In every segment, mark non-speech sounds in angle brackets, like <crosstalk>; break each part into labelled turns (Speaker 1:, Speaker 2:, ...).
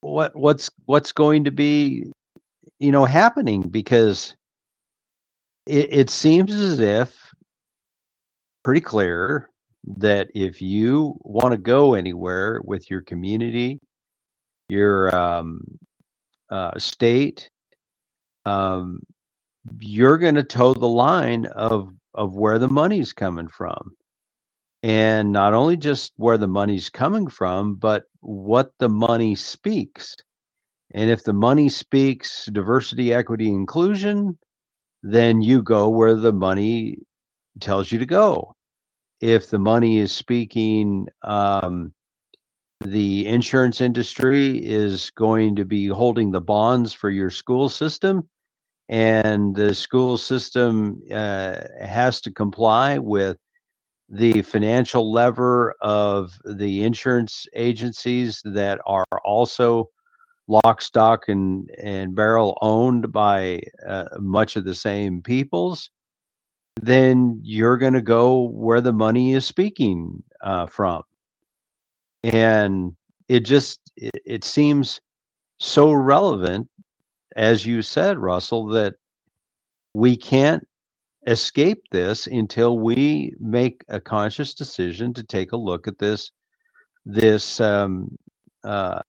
Speaker 1: what what's what's going to be you know happening because it, it seems as if pretty clear that if you want to go anywhere with your community your um, uh, state um, you're going to toe the line of of where the money's coming from. And not only just where the money's coming from but what the money speaks. And if the money speaks diversity equity inclusion then you go where the money tells you to go. If the money is speaking um, the insurance industry is going to be holding the bonds for your school system and the school system uh, has to comply with the financial lever of the insurance agencies that are also lock stock and and barrel owned by uh, much of the same peoples then you're going to go where the money is speaking uh, from. And it just it, it seems so relevant as you said, Russell, that we can't escape this until we make a conscious decision to take a look at this this um, uh,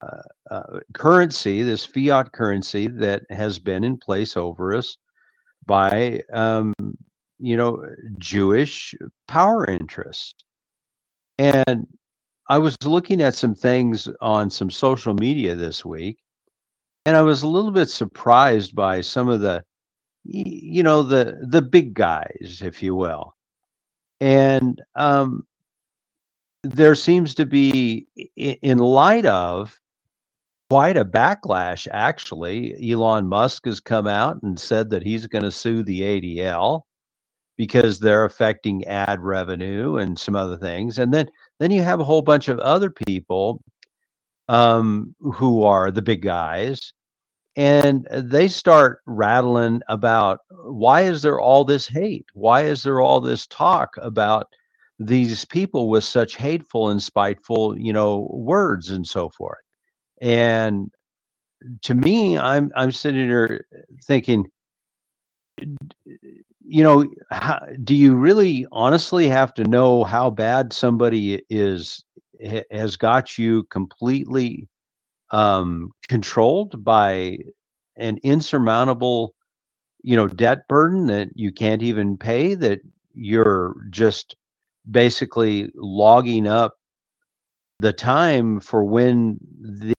Speaker 1: uh, currency, this fiat currency that has been in place over us by um, you know Jewish power interests. And I was looking at some things on some social media this week, and I was a little bit surprised by some of the, you know, the the big guys, if you will, and um, there seems to be, in light of quite a backlash. Actually, Elon Musk has come out and said that he's going to sue the ADL because they're affecting ad revenue and some other things, and then then you have a whole bunch of other people um, who are the big guys and uh, they start rattling about why is there all this hate? Why is there all this talk about these people with such hateful and spiteful you know words and so forth? And to me i'm i'm sitting there thinking you know how, do you really honestly have to know how bad somebody is has got you completely um, controlled by an insurmountable, you know, debt burden that you can't even pay, that you're just basically logging up the time for when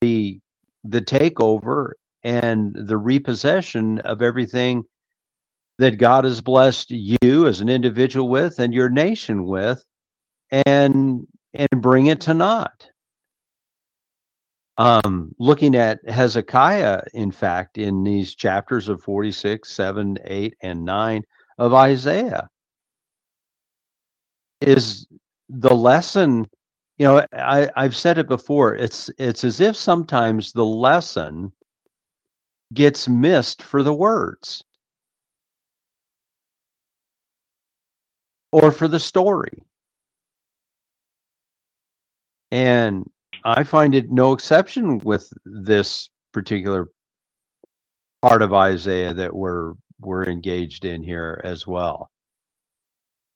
Speaker 1: the the takeover and the repossession of everything that God has blessed you as an individual with and your nation with and and bring it to naught um, looking at Hezekiah, in fact, in these chapters of 46, 7, 8, and 9 of Isaiah, is the lesson. You know, I, I've said it before. It's it's as if sometimes the lesson gets missed for the words or for the story. And I find it no exception with this particular part of Isaiah that we're we're engaged in here as well.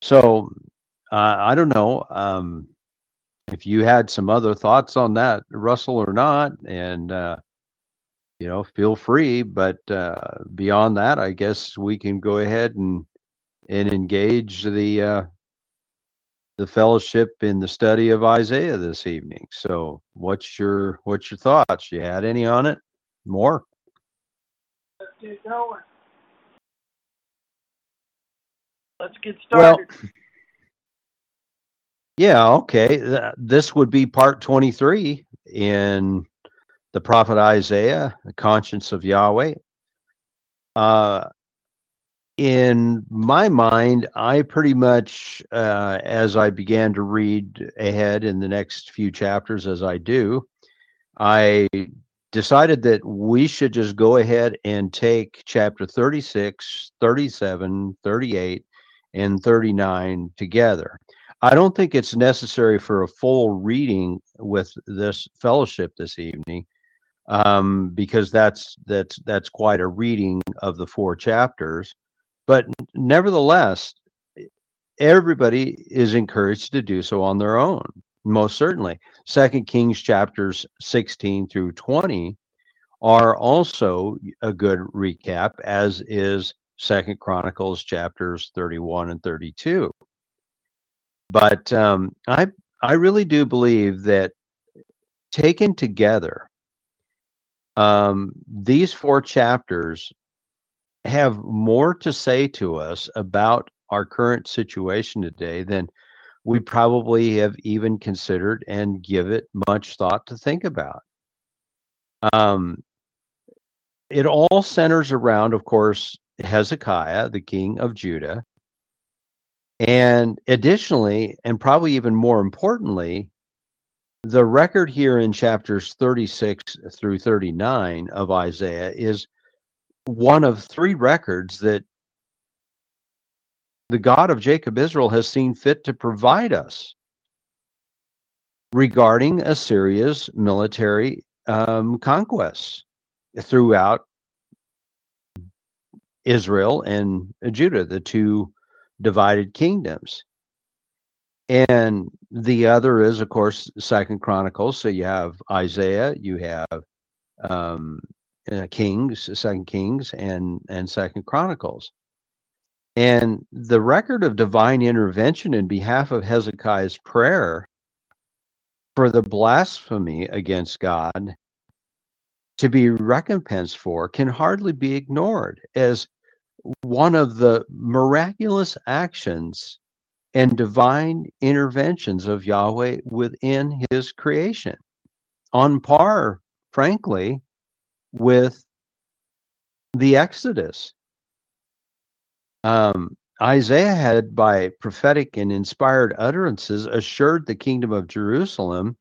Speaker 1: So uh, I don't know um, if you had some other thoughts on that, Russell, or not, and uh, you know, feel free. But uh, beyond that, I guess we can go ahead and and engage the uh, the fellowship in the study of Isaiah this evening. So, what's your what's your thoughts? You had any on it? More?
Speaker 2: Let's get going. Let's get started.
Speaker 1: Well, yeah, okay. This would be part 23 in the prophet Isaiah, the conscience of Yahweh. Uh, in my mind, I pretty much, uh, as I began to read ahead in the next few chapters, as I do, I decided that we should just go ahead and take chapter 36, 37, 38, and 39 together. I don't think it's necessary for a full reading with this fellowship this evening, um, because that's that's that's quite a reading of the four chapters. But nevertheless, everybody is encouraged to do so on their own. Most certainly, Second Kings chapters sixteen through twenty are also a good recap, as is Second Chronicles chapters 31 and 32. But um, I I really do believe that taken together, um, these four chapters have more to say to us about our current situation today than we probably have even considered and give it much thought to think about. Um, it all centers around, of course, Hezekiah, the king of Judah. And additionally, and probably even more importantly, the record here in chapters 36 through 39 of Isaiah is one of three records that the God of Jacob Israel has seen fit to provide us regarding Assyria's military um, conquests throughout Israel and Judah, the two divided kingdoms. And the other is, of course, Second Chronicles. So you have Isaiah, you have um, uh, Kings, Second Kings, and and Second Chronicles. And the record of divine intervention in behalf of Hezekiah's prayer for the blasphemy against God to be recompensed for can hardly be ignored as one of the miraculous actions and divine interventions of Yahweh within his creation, on par, frankly, with the Exodus. Um, Isaiah had, by prophetic and inspired utterances, assured the kingdom of Jerusalem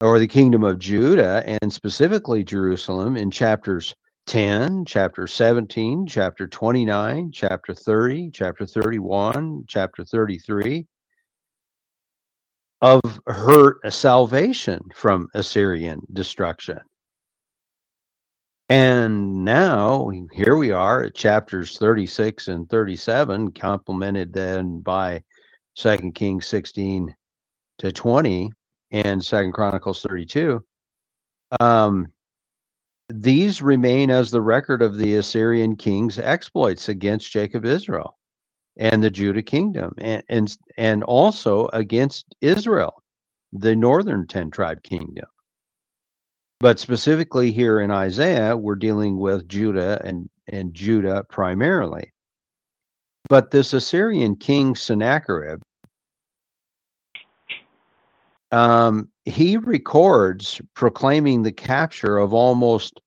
Speaker 1: or the kingdom of Judah, and specifically Jerusalem, in chapters 10, chapter 17, chapter 29, chapter 30, chapter 31, chapter 33 of her salvation from Assyrian destruction. And now here we are at chapters 36 and 37, complemented then by Second Kings 16 to 20 and Second Chronicles 32. Um, these remain as the record of the Assyrian king's exploits against Jacob Israel and the Judah kingdom and, and and also against Israel, the northern 10 tribe kingdom. But specifically here in Isaiah, we're dealing with Judah and, and Judah primarily. But this Assyrian king Sennacherib, um, he records proclaiming the capture of almost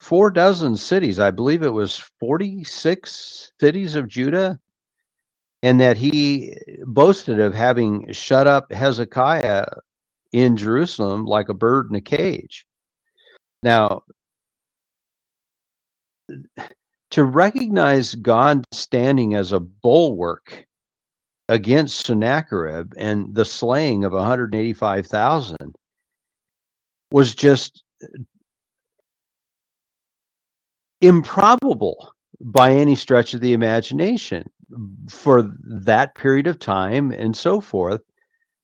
Speaker 1: four dozen cities. I believe it was 46 cities of Judah, and that he boasted of having shut up Hezekiah in Jerusalem like a bird in a cage. Now, to recognize God standing as a bulwark against Sennacherib and the slaying of 185,000 was just improbable by any stretch of the imagination for that period of time and so forth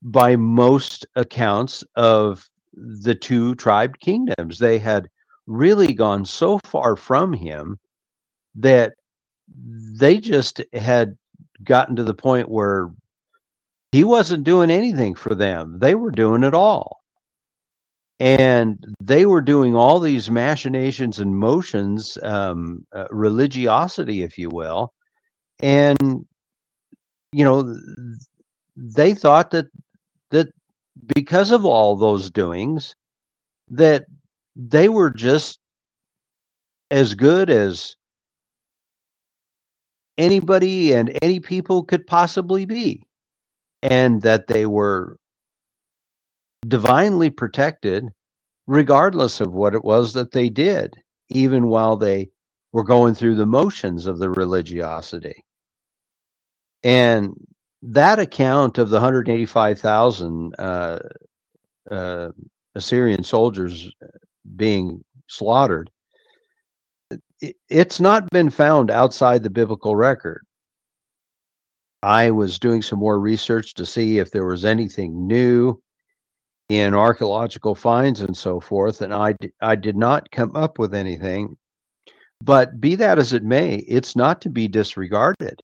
Speaker 1: by most accounts of the two tribe kingdoms they had really gone so far from him that they just had gotten to the point where he wasn't doing anything for them. They were doing it all. And they were doing all these machinations and motions, um, uh, religiosity, if you will. And, you know, they thought that because of all those doings, that they were just as good as anybody and any people could possibly be, and that they were divinely protected regardless of what it was that they did, even while they were going through the motions of the religiosity. And that account of the 185,000 uh, uh, Assyrian soldiers being slaughtered, it's not been found outside the biblical record. I was doing some more research to see if there was anything new in archaeological finds and so forth, and I, I did not come up with anything. But be that as it may, it's not to be disregarded.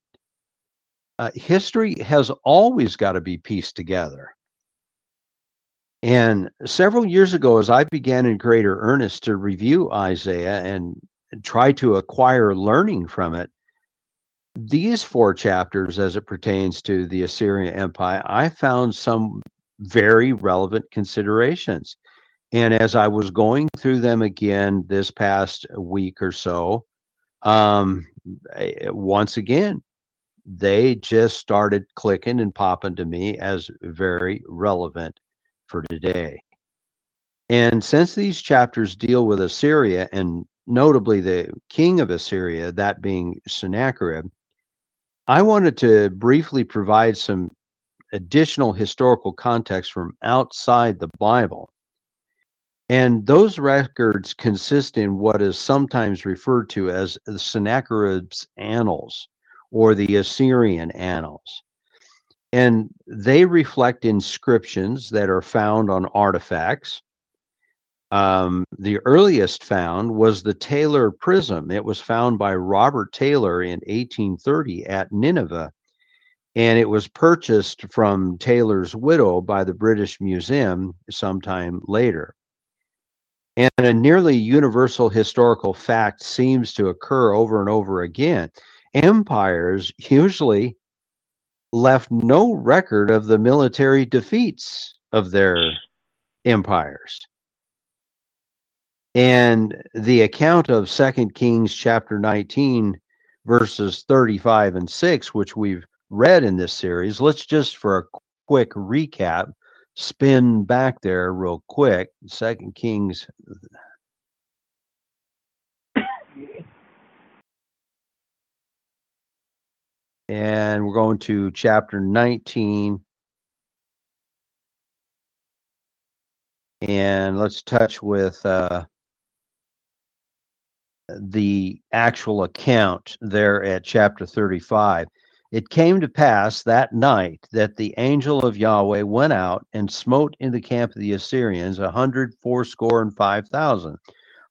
Speaker 1: Uh, history has always got to be pieced together. And several years ago, as I began in greater earnest to review Isaiah and try to acquire learning from it, these four chapters, as it pertains to the Assyrian Empire, I found some very relevant considerations. And as I was going through them again this past week or so, um, eh, once again, they just started clicking and popping to me as very relevant for today. And since these chapters deal with Assyria and notably the king of Assyria, that being Sennacherib, I wanted to briefly provide some additional historical context from outside the Bible. And those records consist in what is sometimes referred to as Sennacherib's Annals or the Assyrian Annals. And they reflect inscriptions that are found on artifacts. Um, the earliest found was the Taylor Prism. It was found by Robert Taylor in 1830 at Nineveh and it was purchased from Taylor's widow by the British Museum sometime later. And a nearly universal historical fact seems to occur over and over again. Empires usually left no record of the military defeats of their empires. And the account of Second Kings chapter 19 verses 35 and 6 which we've read in this series, let's just for a quick recap spin back there real quick. Second Kings. And we're going to chapter 19. And let's touch with uh, the actual account there at chapter 35. It came to pass that night that the angel of Yahweh went out and smote in the camp of the Assyrians a hundred fourscore and five thousand,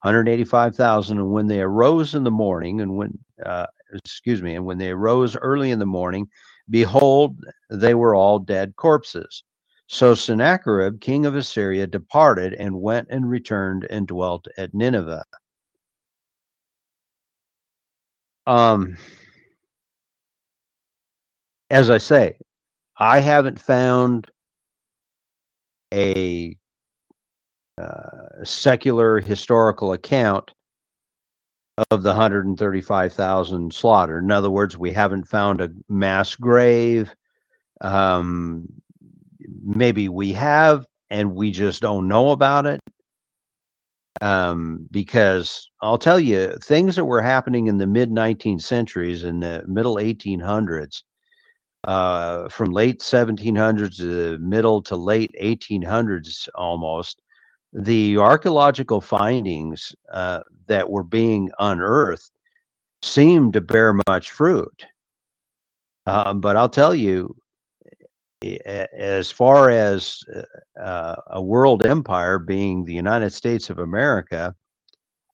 Speaker 1: 185,000. And when they arose in the morning, and when, uh, excuse me, and when they arose early in the morning, behold, they were all dead corpses. So Sennacherib, king of Assyria, departed and went and returned and dwelt at Nineveh. Um, as I say, I haven't found a uh, secular historical account of the 135,000 slaughter. In other words, we haven't found a mass grave. Um, maybe we have, and we just don't know about it. Um, because I'll tell you, things that were happening in the mid 19th centuries in the middle 1800s uh, from late 1700s to the middle to late 1800s almost, the archaeological findings uh, that were being unearthed seemed to bear much fruit. Um, but I'll tell you, as far as uh, a world empire being the United States of America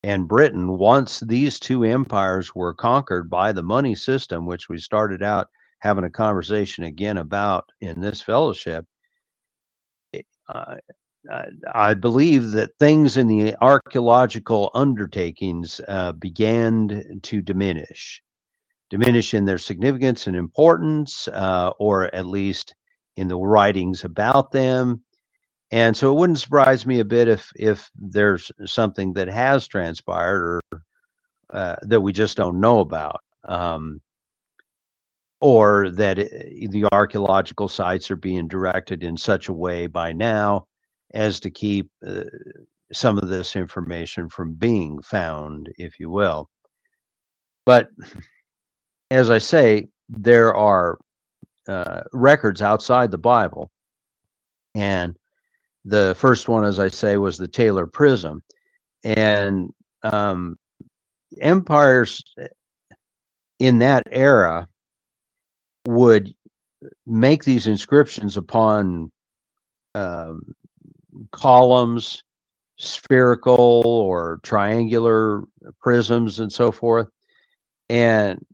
Speaker 1: and Britain, once these two empires were conquered by the money system, which we started out having a conversation again about in this fellowship, uh, I believe that things in the archaeological undertakings uh, began to diminish, diminish in their significance and importance, uh, or at least in the writings about them. And so it wouldn't surprise me a bit if if there's something that has transpired or uh, that we just don't know about. Um, or that it, the archaeological sites are being directed in such a way by now as to keep uh, some of this information from being found, if you will. But as I say, there are uh, records outside the Bible. And the first one, as I say, was the Taylor Prism. and um, empires in that era would make these inscriptions upon um, columns, spherical or triangular prisms, and so forth. And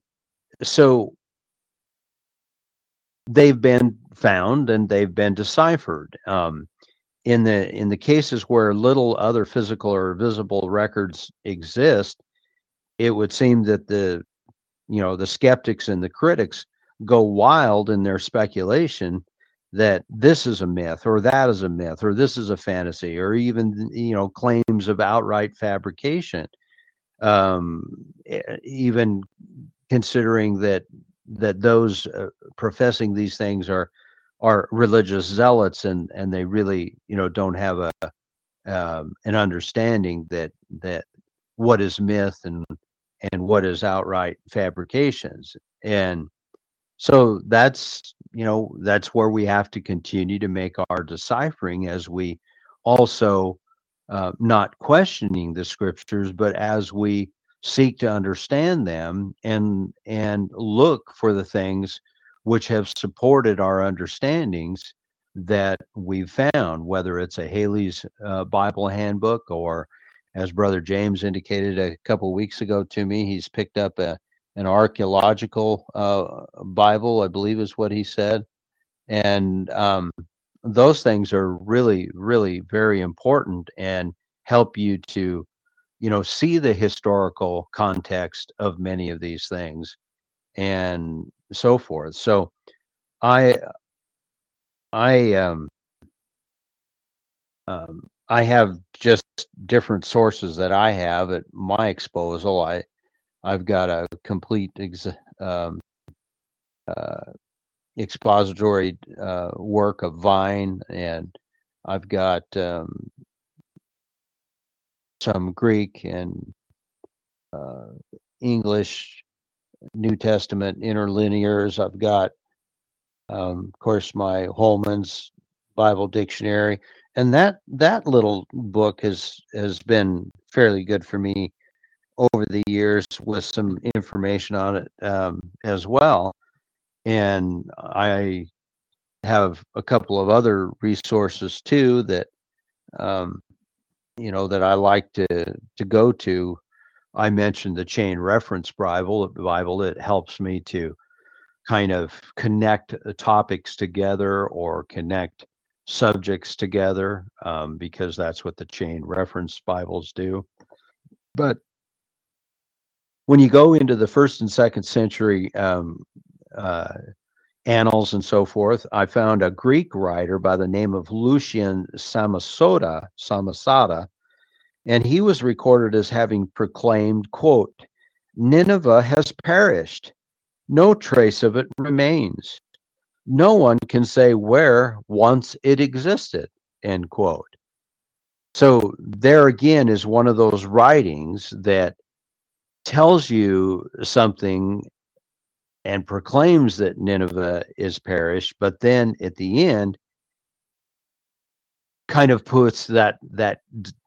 Speaker 1: so they've been found and they've been deciphered. Um, in the in the cases where little other physical or visible records exist, it would seem that the you know the skeptics and the critics go wild in their speculation that this is a myth or that is a myth or this is a fantasy or even you know claims of outright fabrication. Um, even considering that that those uh, professing these things are are religious zealots and and they really you know don't have a um, an understanding that that what is myth and and what is outright fabrications. And so that's you know that's where we have to continue to make our deciphering as we also uh, not questioning the scriptures but as we seek to understand them and and look for the things which have supported our understandings that we've found whether it's a Halley's uh, Bible handbook or as brother James indicated a couple weeks ago to me he's picked up a an archaeological uh, Bible, I believe is what he said. And um, those things are really, really very important and help you to, you know, see the historical context of many of these things and so forth. So I, I, um, um, I have just different sources that I have at my disposal. I I've got a complete ex, um, uh, expository uh, work of Vine, and I've got um, some Greek and uh, English New Testament interlinears. I've got, um, of course, my Holman's Bible Dictionary, and that that little book has has been fairly good for me over the years with some information on it um, as well. And I have a couple of other resources too that um, you know that I like to to go to. I mentioned the chain reference Bible, Bible that helps me to kind of connect topics together or connect subjects together um, because that's what the chain reference Bibles do. But when you go into the first and second century um, uh, annals and so forth, I found a Greek writer by the name of Lucian Samosata, Samosata, and he was recorded as having proclaimed, quote, Nineveh has perished. No trace of it remains. No one can say where once it existed, end quote. So there again is one of those writings that tells you something and proclaims that Nineveh is perished, but then at the end kind of puts that that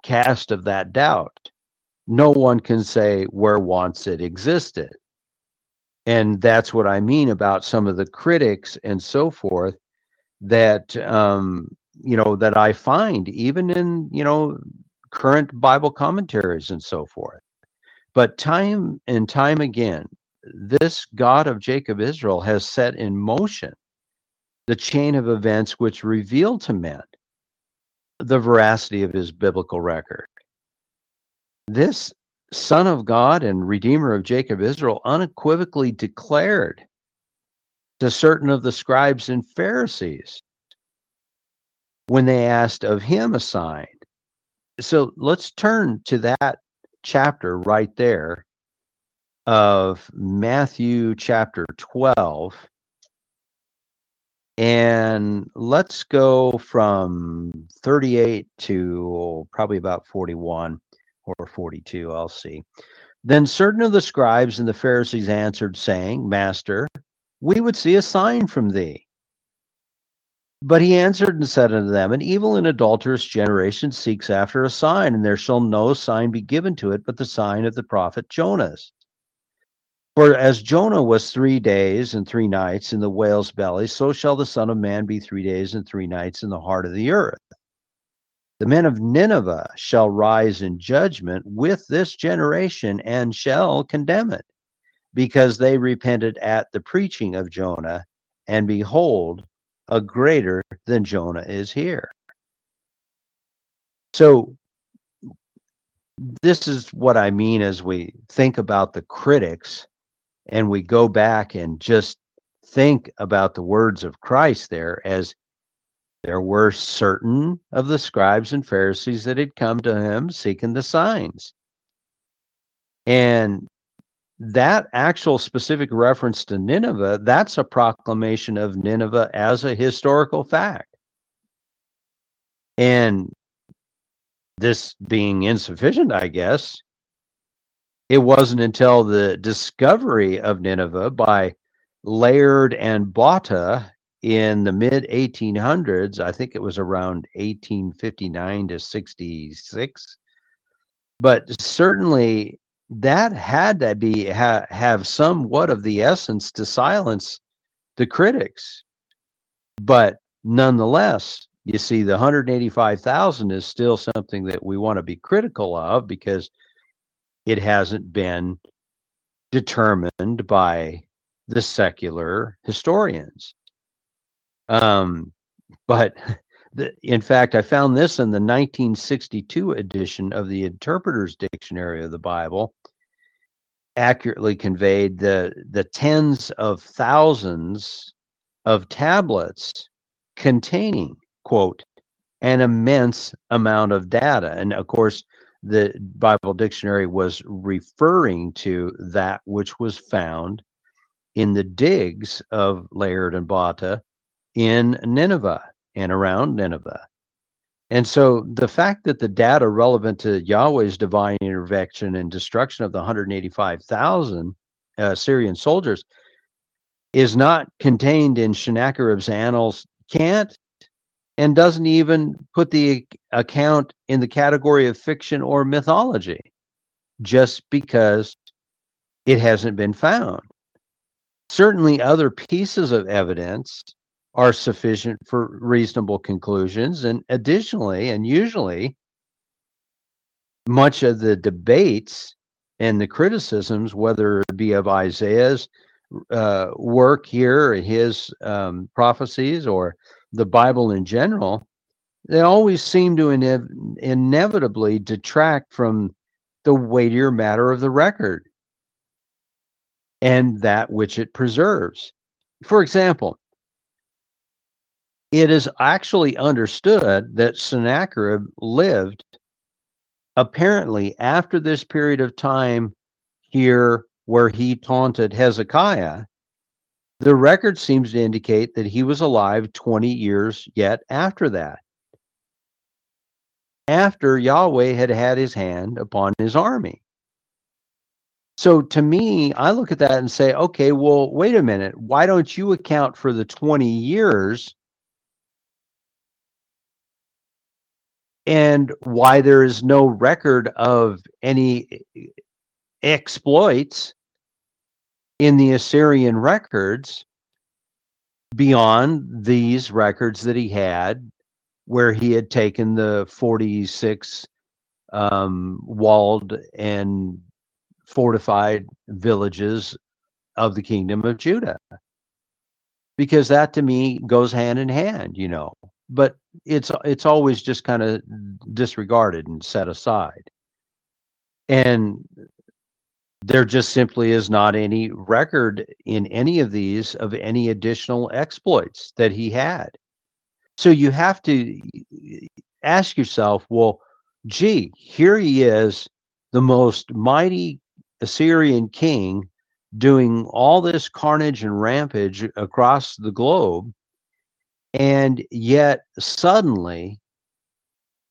Speaker 1: cast of that doubt. No one can say where once it existed. And that's what I mean about some of the critics and so forth that um, you know that I find even in you know current Bible commentaries and so forth but time and time again, this God of Jacob Israel has set in motion the chain of events which reveal to men the veracity of his biblical record. This Son of God and Redeemer of Jacob Israel unequivocally declared to certain of the scribes and Pharisees when they asked of him a sign. So let's turn to that chapter right there of Matthew chapter 12. And let's go from 38 to probably about 41 or 42. I'll see. Then certain of the scribes and the Pharisees answered, saying, Master, we would see a sign from thee. But he answered and said unto them, An evil and adulterous generation seeks after a sign, and there shall no sign be given to it but the sign of the prophet Jonas. For as Jonah was three days and three nights in the whale's belly, so shall the Son of Man be three days and three nights in the heart of the earth. The men of Nineveh shall rise in judgment with this generation and shall condemn it, because they repented at the preaching of Jonah, and behold, a greater than Jonah is here. So, this is what I mean as we think about the critics and we go back and just think about the words of Christ there as there were certain of the scribes and Pharisees that had come to him seeking the signs. And that actual specific reference to Nineveh, that's a proclamation of Nineveh as a historical fact. And this being insufficient, I guess, it wasn't until the discovery of Nineveh by Layard and Botta in the mid 1800s, I think it was around 1859 to 66, but certainly that had to be ha, have somewhat of the essence to silence the critics. But nonetheless, you see, the 185,000 is still something that we want to be critical of because it hasn't been determined by the secular historians. Um, but <laughs> the, in fact, I found this in the 1962 edition of the Interpreter's Dictionary of the Bible. Accurately conveyed the the tens of thousands of tablets containing quote an immense amount of data, and of course, the Bible Dictionary was referring to that which was found in the digs of Layard and Botta in Nineveh and around Nineveh. And so the fact that the data relevant to Yahweh's divine intervention and destruction of the 185,000 uh, Syrian soldiers is not contained in Sennacherib's annals can't and doesn't even put the account in the category of fiction or mythology just because it hasn't been found. Certainly, other pieces of evidence are sufficient for reasonable conclusions. And additionally, and usually, much of the debates and the criticisms, whether it be of Isaiah's uh, work here, his um, prophecies, or the Bible in general, they always seem to ine- inevitably detract from the weightier matter of the record and that which it preserves. For example, it is actually understood that Sennacherib lived apparently after this period of time here where he taunted Hezekiah the record seems to indicate that he was alive 20 years yet after that, after Yahweh had had his hand upon his army. So to me, I look at that and say, okay, well, wait a minute. Why don't you account for the 20 years and why there is no record of any exploits in the Assyrian records beyond these records that he had, where he had taken the 46 um, walled and fortified villages of the kingdom of Judah. Because that to me goes hand in hand, you know. But it's it's always just kind of disregarded and set aside. And there just simply is not any record in any of these of any additional exploits that he had. So you have to ask yourself, well, gee, here he is, the most mighty Assyrian king doing all this carnage and rampage across the globe. And yet, suddenly,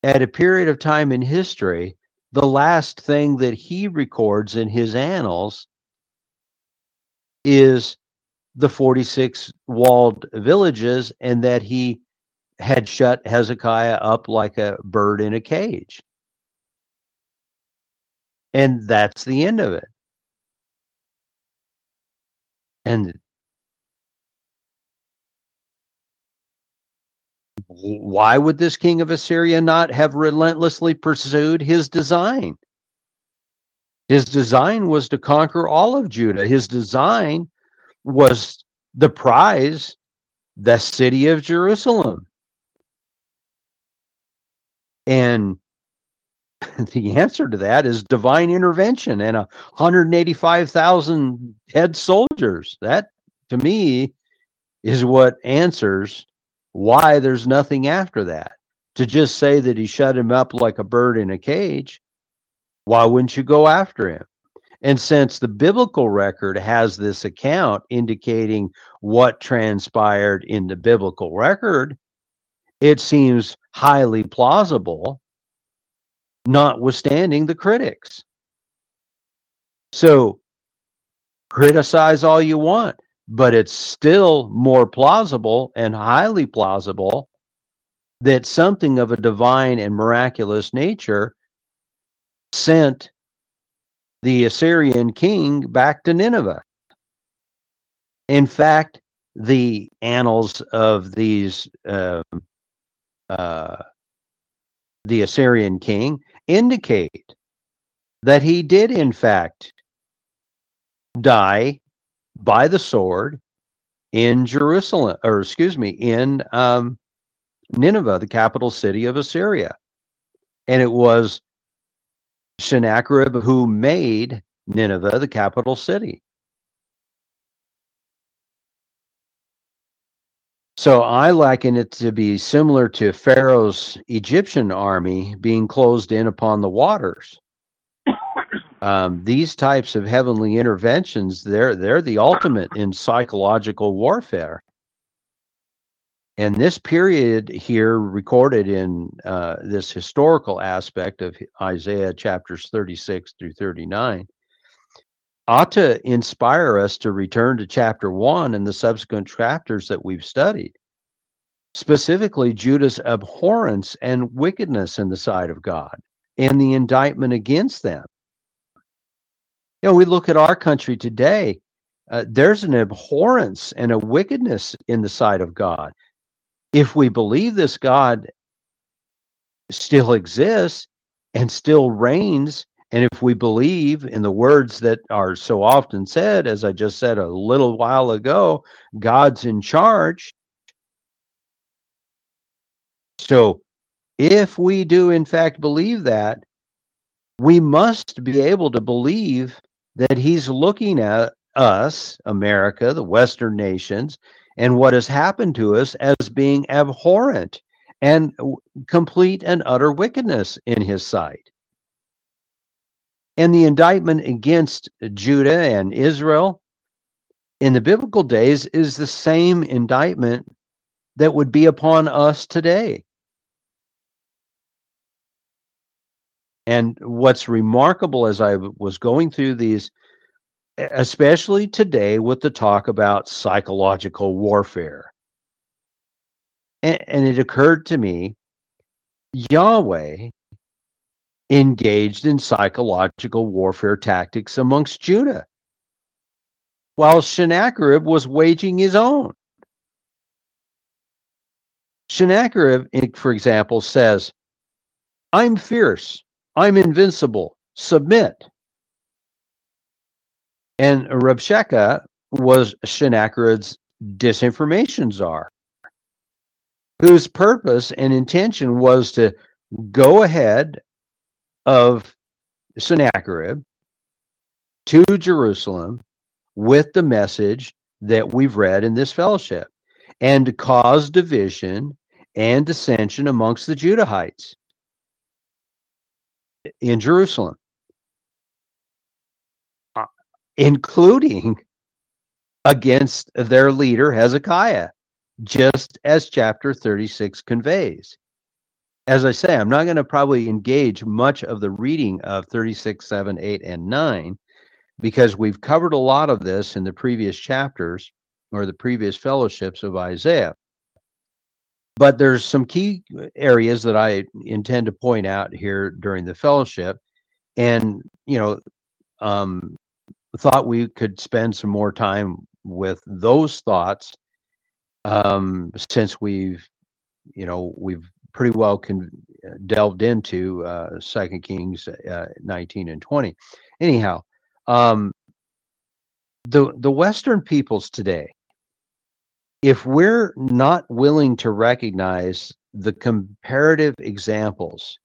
Speaker 1: at a period of time in history, the last thing that he records in his annals is the 46 walled villages and that he had shut Hezekiah up like a bird in a cage. And that's the end of it. And why would this king of Assyria not have relentlessly pursued his design? His design was to conquer all of Judah. His design was the prize, the city of Jerusalem. And <laughs> the answer to that is divine intervention and 185,000 head soldiers. That, to me, is what answers why there's nothing after that. To just say that he shut him up like a bird in a cage, why wouldn't you go after him? And since the biblical record has this account indicating what transpired in the biblical record, it seems highly plausible, notwithstanding the critics. So criticize all you want but it's still more plausible and highly plausible that something of a divine and miraculous nature sent the Assyrian king back to Nineveh. In fact, the annals of these uh, uh, the Assyrian king indicate that he did in fact die by the sword in Jerusalem, or excuse me, in um, Nineveh, the capital city of Assyria. And it was Sennacherib who made Nineveh the capital city. So I liken it to be similar to Pharaoh's Egyptian army being closed in upon the waters um, these types of heavenly interventions they're they're the ultimate in psychological warfare. And this period here recorded in uh, this historical aspect of isaiah chapters 36 through 39 ought to inspire us to return to chapter 1 and the subsequent chapters that we've studied specifically judah's abhorrence and wickedness in the sight of god and the indictment against them you know, we look at our country today, uh, there's an abhorrence and a wickedness in the sight of God. If we believe this God still exists and still reigns, and if we believe in the words that are so often said, as I just said a little while ago, God's in charge. So, if we do in fact believe that, we must be able to believe that he's looking at us, America, the Western nations, and what has happened to us as being abhorrent and complete and utter wickedness in his sight. And the indictment against Judah and Israel in the biblical days is the same indictment that would be upon us today. And what's remarkable as I was going through these, especially today with the talk about psychological warfare, and, and it occurred to me Yahweh engaged in psychological warfare tactics amongst Judah, while Sennacherib was waging his own. Sennacherib, for example, says, I'm fierce. I'm invincible. Submit. And Rabshakeh was Sennacherib's disinformation czar, whose purpose and intention was to go ahead of Sennacherib to Jerusalem with the message that we've read in this fellowship and to cause division and dissension amongst the Judahites in Jerusalem, uh, including against their leader Hezekiah, just as chapter 36 conveys. As I say, I'm not going to probably engage much of the reading of 36, 7, 8, and 9 because we've covered a lot of this in the previous chapters or the previous fellowships of Isaiah. But there's some key areas that I intend to point out here during the fellowship, and you know, um, thought we could spend some more time with those thoughts um, since we've, you know, we've pretty well con- delved into uh, Second Kings uh, 19 and 20. Anyhow, um, the the Western peoples today if we're not willing to recognize the comparative examples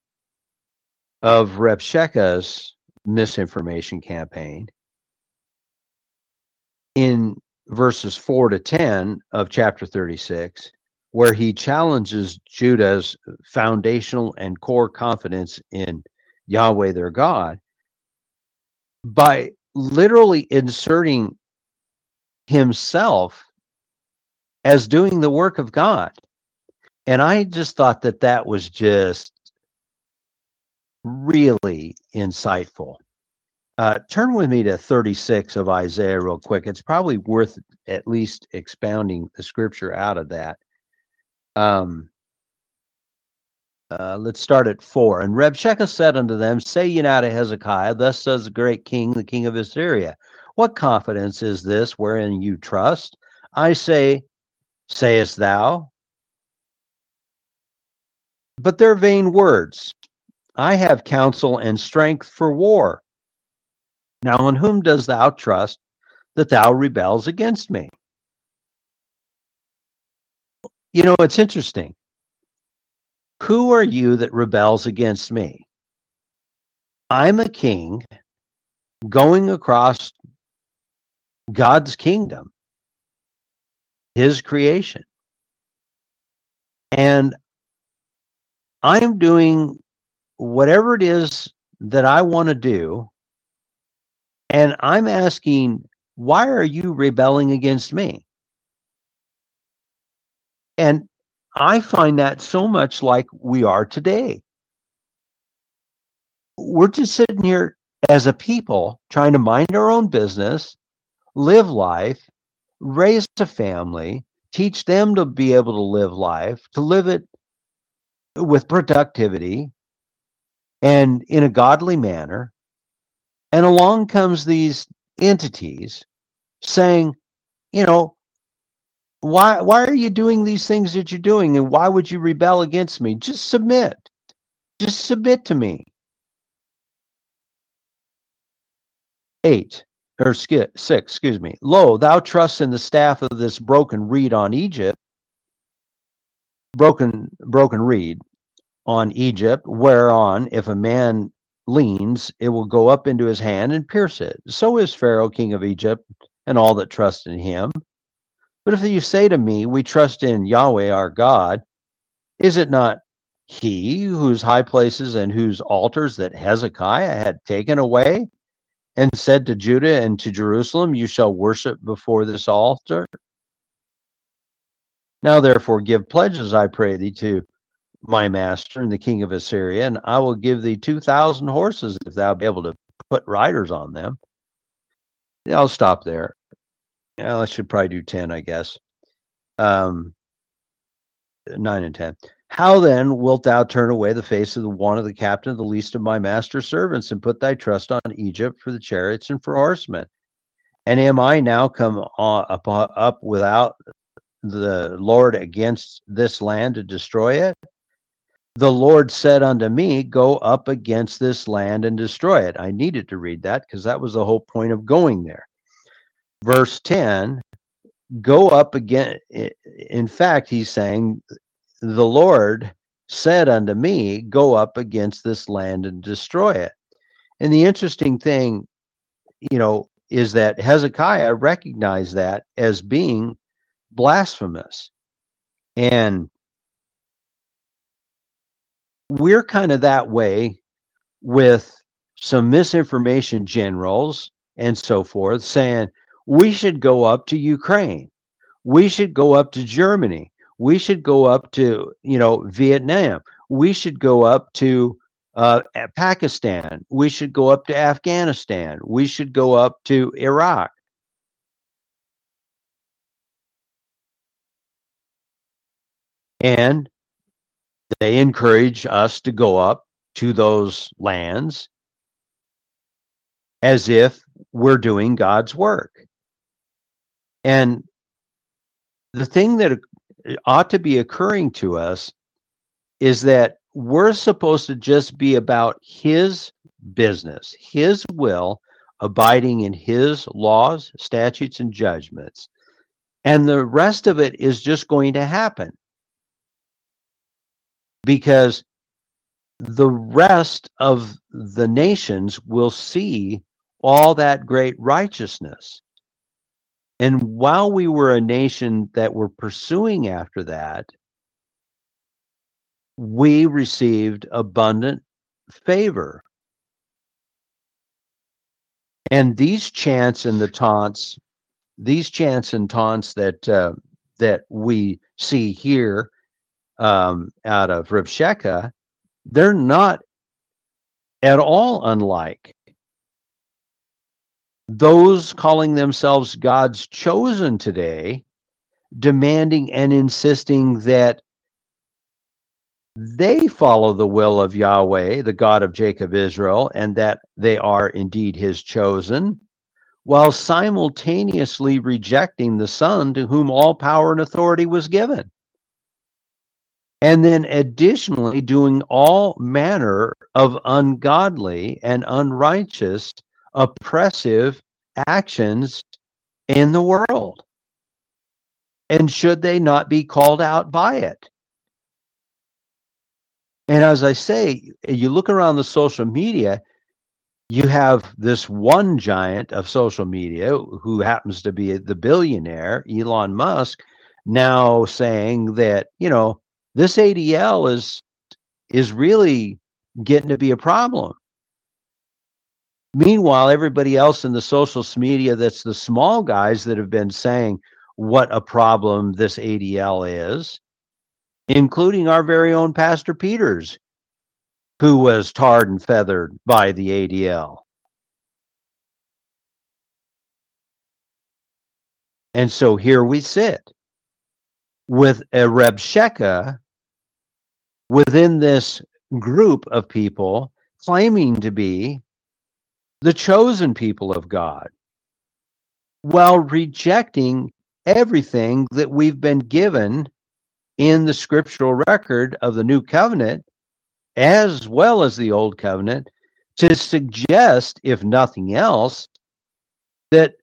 Speaker 1: of Rabshakeh's misinformation campaign in verses 4 to 10 of chapter 36, where he challenges Judah's foundational and core confidence in Yahweh their God by literally inserting himself as doing the work of God. And I just thought that that was just really insightful. Uh, turn with me to 36 of Isaiah real quick. It's probably worth at least expounding the scripture out of that. Um, uh, let's start at four. And Rabshakeh said unto them, Say ye now to Hezekiah, Thus says the great king, the king of Assyria, What confidence is this wherein you trust? I say, sayest thou? But they're vain words. I have counsel and strength for war. Now, in whom dost thou trust that thou rebels against me? You know, it's interesting. Who are you that rebels against me? I'm a king going across God's kingdom his creation. And I'm doing whatever it is that I want to do. And I'm asking, why are you rebelling against me? And I find that so much like we are today. We're just sitting here as a people trying to mind our own business, live life, raise a family, teach them to be able to live life, to live it with productivity and in a godly manner. And along comes these entities saying, you know, why why are you doing these things that you're doing and why would you rebel against me? Just submit. Just submit to me. 8 or six, excuse me. Lo, thou trust in the staff of this broken reed on Egypt, broken broken reed on Egypt, whereon if a man leans, it will go up into his hand and pierce it. So is Pharaoh, king of Egypt, and all that trust in him. But if you say to me, We trust in Yahweh our God, is it not he whose high places and whose altars that Hezekiah had taken away and said to Judah and to Jerusalem, You shall worship before this altar. Now, therefore, give pledges, I pray thee, to my master and the king of Assyria, and I will give thee 2,000 horses if thou be able to put riders on them. I'll stop there. Yeah, I should probably do 10, I guess. Um, 9 and 10. How then wilt thou turn away the face of the one of the captain of the least of my master's servants, and put thy trust on Egypt for the chariots and for horsemen? And am I now come up, up without the Lord against this land to destroy it? The Lord said unto me, Go up against this land and destroy it. I needed to read that because that was the whole point of going there. Verse 10 Go up again. In fact, he's saying, the Lord said unto me, Go up against this land and destroy it. And the interesting thing, you know, is that Hezekiah recognized that as being blasphemous. And we're kind of that way with some misinformation generals and so forth saying we should go up to Ukraine. We should go up to Germany we should go up to you know Vietnam. We should go up to uh, Pakistan. We should go up to Afghanistan. We should go up to Iraq. And they encourage us to go up to those lands as if we're doing God's work. And the thing that ought to be occurring to us is that we're supposed to just be about His business, His will, abiding in His laws, statutes, and judgments. And the rest of it is just going to happen because the rest of the nations will see all that great righteousness. And while we were a nation that were pursuing after that, we received abundant favor. And these chants and the taunts, these chants and taunts that uh, that we see here um, out of Rabshakeh, they're not at all unlike those calling themselves God's chosen today, demanding and insisting that they follow the will of Yahweh, the God of Jacob Israel, and that they are indeed his chosen, while simultaneously rejecting the Son to whom all power and authority was given. And then additionally, doing all manner of ungodly and unrighteous oppressive actions in the world. And should they not be called out by it? And as I say, you look around the social media, you have this one giant of social media who happens to be the billionaire, Elon Musk, now saying that, you know, this ADL is is really getting to be a problem. Meanwhile, everybody else in the social media that's the small guys that have been saying what a problem this ADL is, including our very own Pastor Peters, who was tarred and feathered by the ADL. And so here we sit with a Rabshakeh within this group of people claiming to be the chosen people of God, while rejecting everything that we've been given in the scriptural record of the new covenant, as well as the old covenant, to suggest, if nothing else, that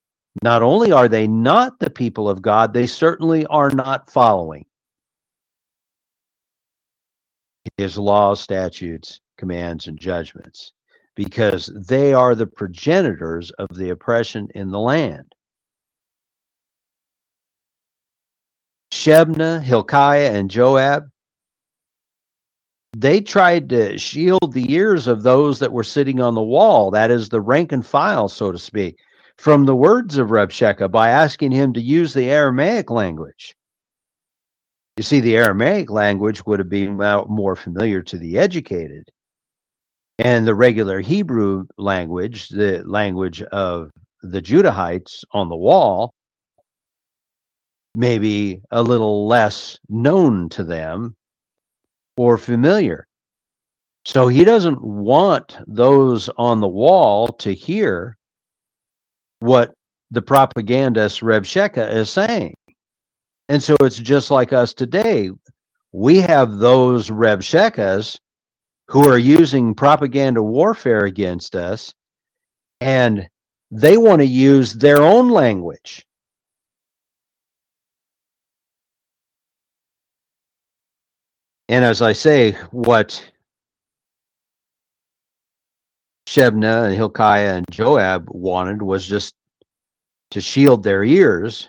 Speaker 1: not only are they not the people of God, they certainly are not following his laws, statutes, commands, and judgments because they are the progenitors of the oppression in the land. Shebna, Hilkiah, and Joab, they tried to shield the ears of those that were sitting on the wall, that is, the rank and file, so to speak, from the words of Rabshakeh by asking him to use the Aramaic language. You see, the Aramaic language would have been more familiar to the educated and the regular Hebrew language, the language of the Judahites on the wall, maybe a little less known to them or familiar. So he doesn't want those on the wall to hear what the propagandist Rabshakeh is saying. And so it's just like us today. We have those Rabshakehs who are using propaganda warfare against us and they want to use their own language. And as I say, what Shebna and Hilkiah and Joab wanted was just to shield their ears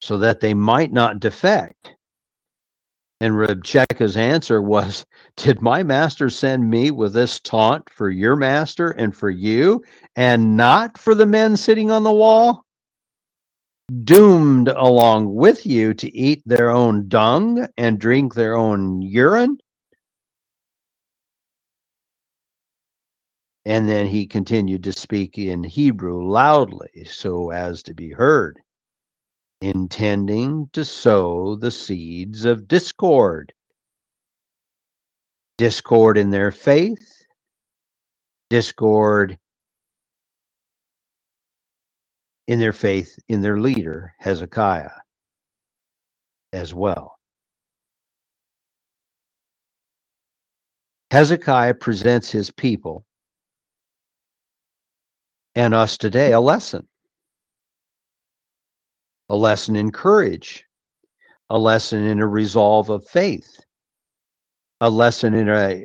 Speaker 1: so that they might not defect. And Rabshakeh's answer was, Did my master send me with this taunt for your master and for you, and not for the men sitting on the wall? Doomed along with you to eat their own dung and drink their own urine? And then he continued to speak in Hebrew loudly so as to be heard. Intending to sow the seeds of discord. Discord in their faith, discord in their faith in their leader, Hezekiah, as well. Hezekiah presents his people and us today a lesson a lesson in courage, a lesson in a resolve of faith, a lesson in a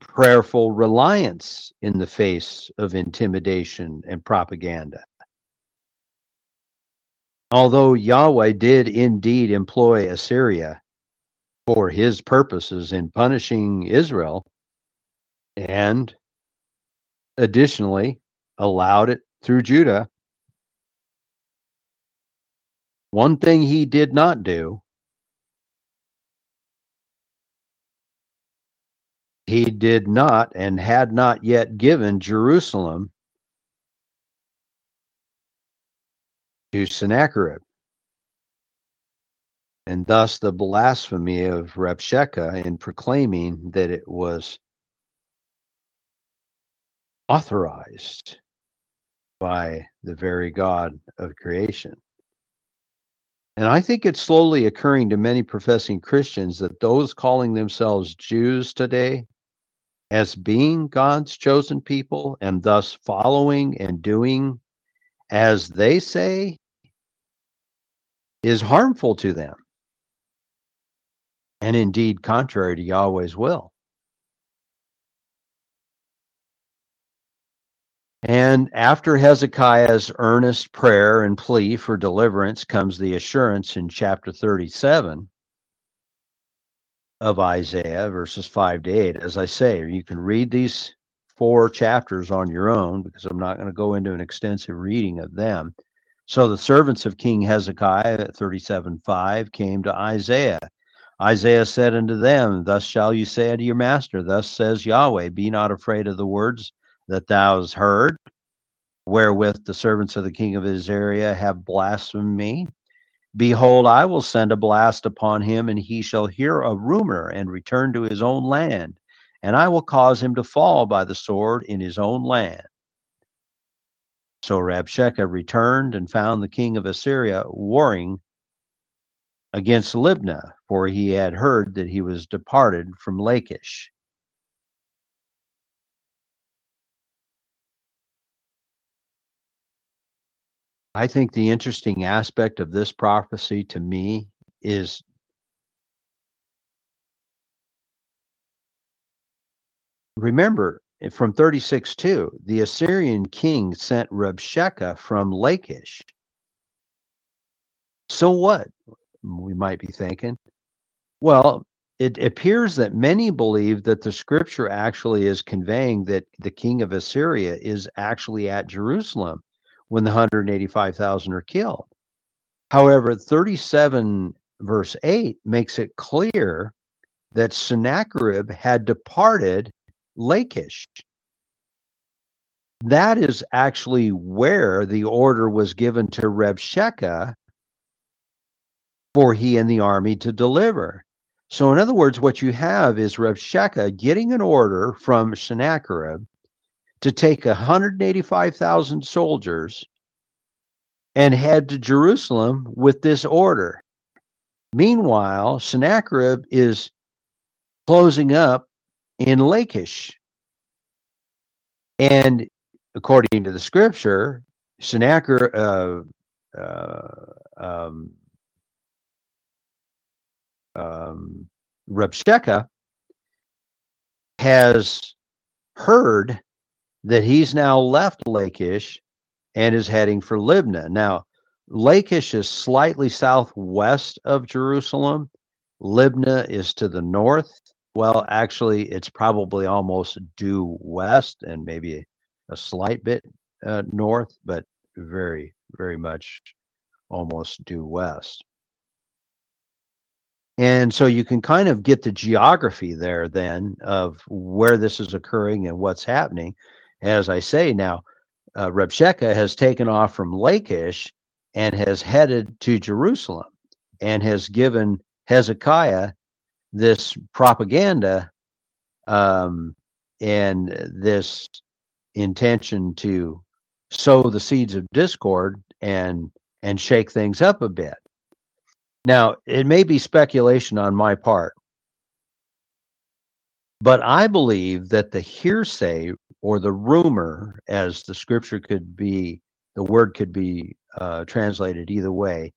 Speaker 1: prayerful reliance in the face of intimidation and propaganda. Although Yahweh did indeed employ Assyria for his purposes in punishing Israel, and additionally allowed it through Judah, one thing he did not do he did not and had not yet given Jerusalem to Sennacherib. And thus the blasphemy of Rabshakeh in proclaiming that it was authorized by the very God of creation. And I think it's slowly occurring to many professing Christians that those calling themselves Jews today, as being God's chosen people and thus following and doing as they say, is harmful to them and indeed contrary to Yahweh's will. And after Hezekiah's earnest prayer and plea for deliverance comes the assurance in chapter 37 of Isaiah, verses 5 to 8. As I say, you can read these four chapters on your own because I'm not going to go into an extensive reading of them. So the servants of King Hezekiah at 37 5 came to Isaiah. Isaiah said unto them, Thus shall you say unto your master, Thus says Yahweh, Be not afraid of the words that thou hast heard, wherewith the servants of the king of Assyria have blasphemed me. Behold, I will send a blast upon him, and he shall hear a rumor and return to his own land, and I will cause him to fall by the sword in his own land. So Rabshakeh returned and found the king of Assyria warring against Libnah, for he had heard that he was departed from Lachish. I think the interesting aspect of this prophecy to me is remember eh, from 36 2, the Assyrian king sent Rabshakeh from Lachish. So what? We might be thinking. Well, it appears that many believe that the scripture actually is conveying that the king of Assyria is actually at Jerusalem when the 185,000 are killed. However, 37 verse 8 makes it clear that Sennacherib had departed Lachish. That is actually where the order was given to Rabshakeh for he and the army to deliver. So, in other words, what you have is Rabshakeh getting an order from Sennacherib to take 185,000 soldiers and head to Jerusalem with this order. Meanwhile, Sennacherib is closing up in Lachish. And according to the scripture, Sennacherib, uh, uh, um, um, has heard that he's now left Lachish and is heading for Libnah. Now, Lachish is slightly southwest of Jerusalem. Libnah is to the north. Well, actually, it's probably almost due west and maybe a slight bit uh, north, but very, very much almost due west. And so you can kind of get the geography there then of where this is occurring and what's happening as I say now, uh, Rabshakeh has taken off from Lachish and has headed to Jerusalem and has given Hezekiah this propaganda um, and this intention to sow the seeds of discord and and shake things up a bit. Now, it may be speculation on my part, but I believe that the hearsay or the rumor, as the scripture could be, the word could be uh, translated either way.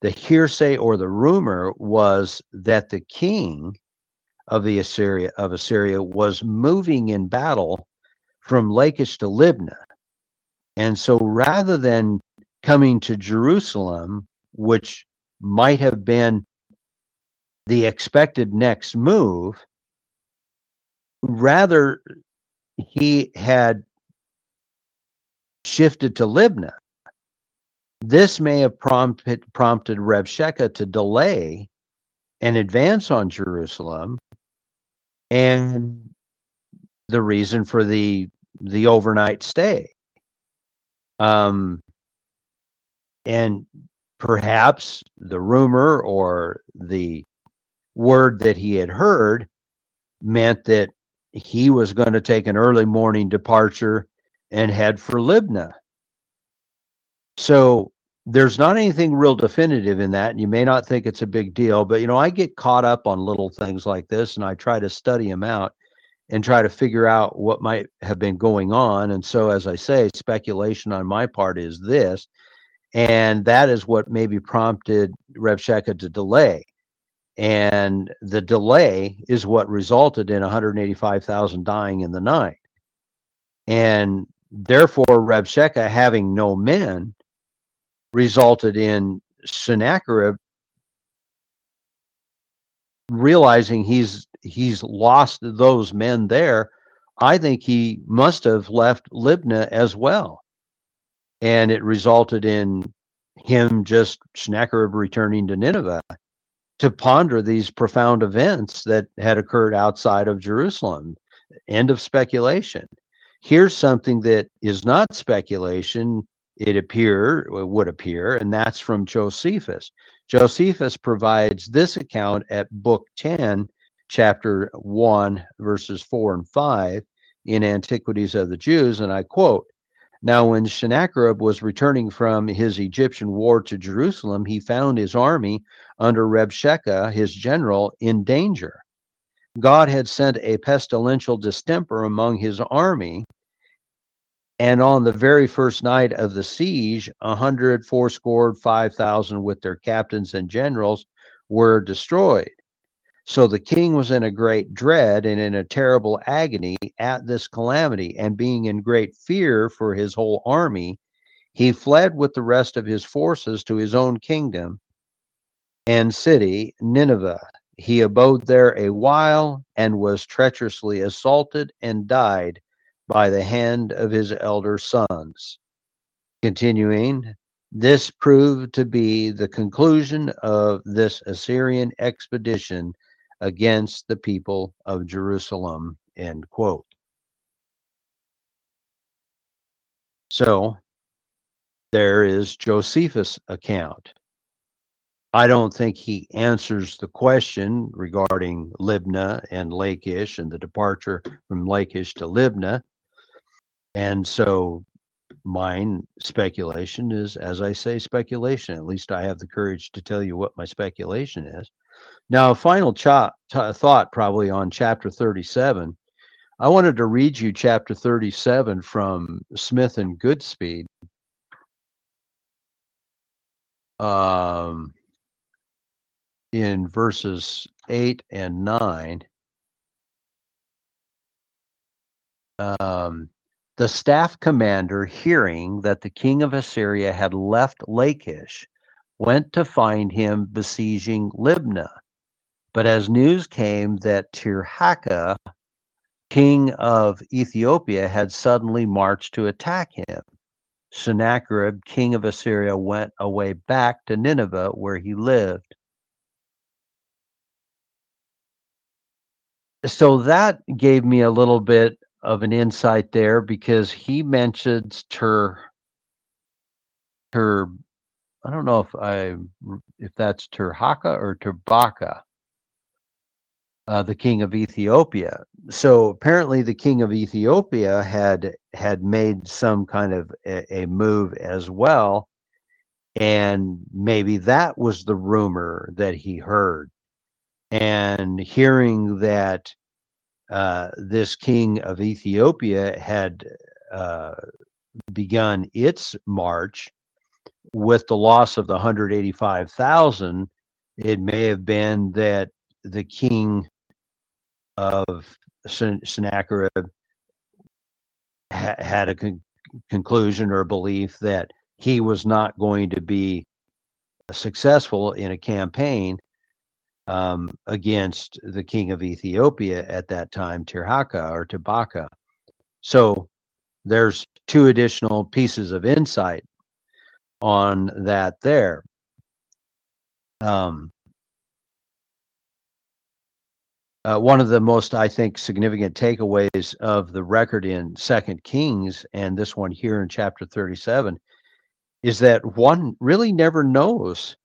Speaker 1: The hearsay or the rumor was that the king of the Assyria of Assyria was moving in battle from Lachish to Libnah. And so rather than coming to Jerusalem, which might have been the expected next move, rather he had shifted to Libnah. This may have prompted prompted Rabshakeh to delay an advance on Jerusalem, and the reason for the the overnight stay. Um, and perhaps the rumor or the word that he had heard meant that he was going to take an early morning departure and head for Libnah. So there's not anything real definitive in that. And you may not think it's a big deal, but you know, I get caught up on little things like this and I try to study them out and try to figure out what might have been going on. And so, as I say, speculation on my part is this, and that is what maybe prompted Rabshakeh to delay. And the delay is what resulted in 185,000 dying in the night. And therefore, Rabshakeh having no men resulted in Sennacherib realizing he's he's lost those men there. I think he must have left Libnah as well. And it resulted in him just Sennacherib returning to Nineveh to ponder these profound events that had occurred outside of Jerusalem. End of speculation. Here's something that is not speculation, it appear would appear, and that's from Josephus. Josephus provides this account at book 10, chapter 1, verses 4 and 5 in Antiquities of the Jews, and I quote now, when Sennacherib was returning from his Egyptian war to Jerusalem, he found his army under Rabshakeh, his general, in danger. God had sent a pestilential distemper among his army, and on the very first night of the siege, a hundred fourscore five thousand with their captains and generals were destroyed. So the king was in a great dread and in a terrible agony at this calamity, and being in great fear for his whole army, he fled with the rest of his forces to his own kingdom and city, Nineveh. He abode there a while and was treacherously assaulted and died by the hand of his elder sons. Continuing, this proved to be the conclusion of this Assyrian expedition against the people of Jerusalem. End quote. So there is Josephus' account. I don't think he answers the question regarding Libnah and Lachish and the departure from Lachish to Libnah. And so mine speculation is, as I say, speculation. At least I have the courage to tell you what my speculation is. Now, a final ch- t- thought probably on chapter 37. I wanted to read you chapter 37 from Smith and Goodspeed. Um, in verses 8 and 9. Um, the staff commander, hearing that the king of Assyria had left Lachish, went to find him besieging Libnah. but as news came that Tirhaka, king of Ethiopia, had suddenly marched to attack him, Sennacherib, king of Assyria, went away back to Nineveh where he lived. So that gave me a little bit of an insight there because he mentions Ter, Ter I don't know if I if that's Terhaka or Terbaka, uh, the king of Ethiopia. So apparently, the king of Ethiopia had had made some kind of a, a move as well, and maybe that was the rumor that he heard. And hearing that uh, this king of Ethiopia had uh, begun its march with the loss of the 185,000, it may have been that the king of Sennacherib ha- had a con- conclusion or belief that he was not going to be successful in a campaign um, against the king of Ethiopia at that time, Tirhaka or Tabaka. So there's two additional pieces of insight on that there. Um, uh, one of the most, I think, significant takeaways of the record in Second Kings and this one here in chapter 37 is that one really never knows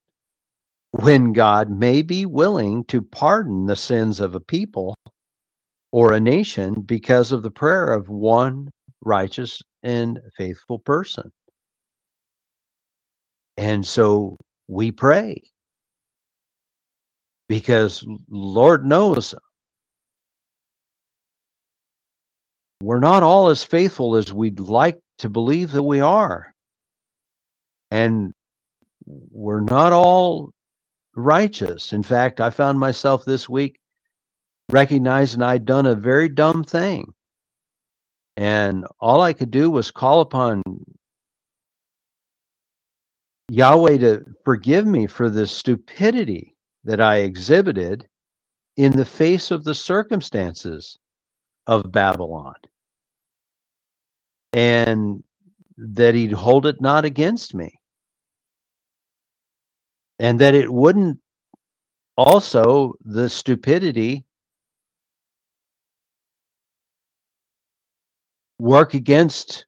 Speaker 1: when God may be willing to pardon the sins of a people or a nation because of the prayer of one righteous and faithful person. And so we pray because Lord knows we're not all as faithful as we'd like to believe that we are. And we're not all righteous. In fact, I found myself this week recognizing I'd done a very dumb thing. And all I could do was call upon Yahweh to forgive me for the stupidity that I exhibited in the face of the circumstances of Babylon. And that he'd hold it not against me. And that it wouldn't also, the stupidity work against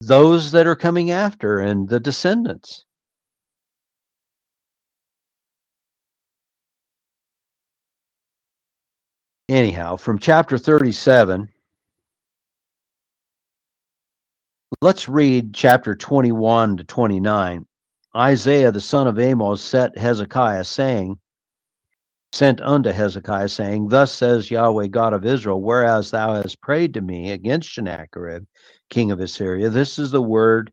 Speaker 1: those that are coming after and the descendants. Anyhow, from chapter 37, let's read chapter 21 to 29. Isaiah the son of Amos set Hezekiah, saying, sent unto Hezekiah, saying, Thus says Yahweh God of Israel, whereas thou hast prayed to me against Sennacherib, king of Assyria, this is the word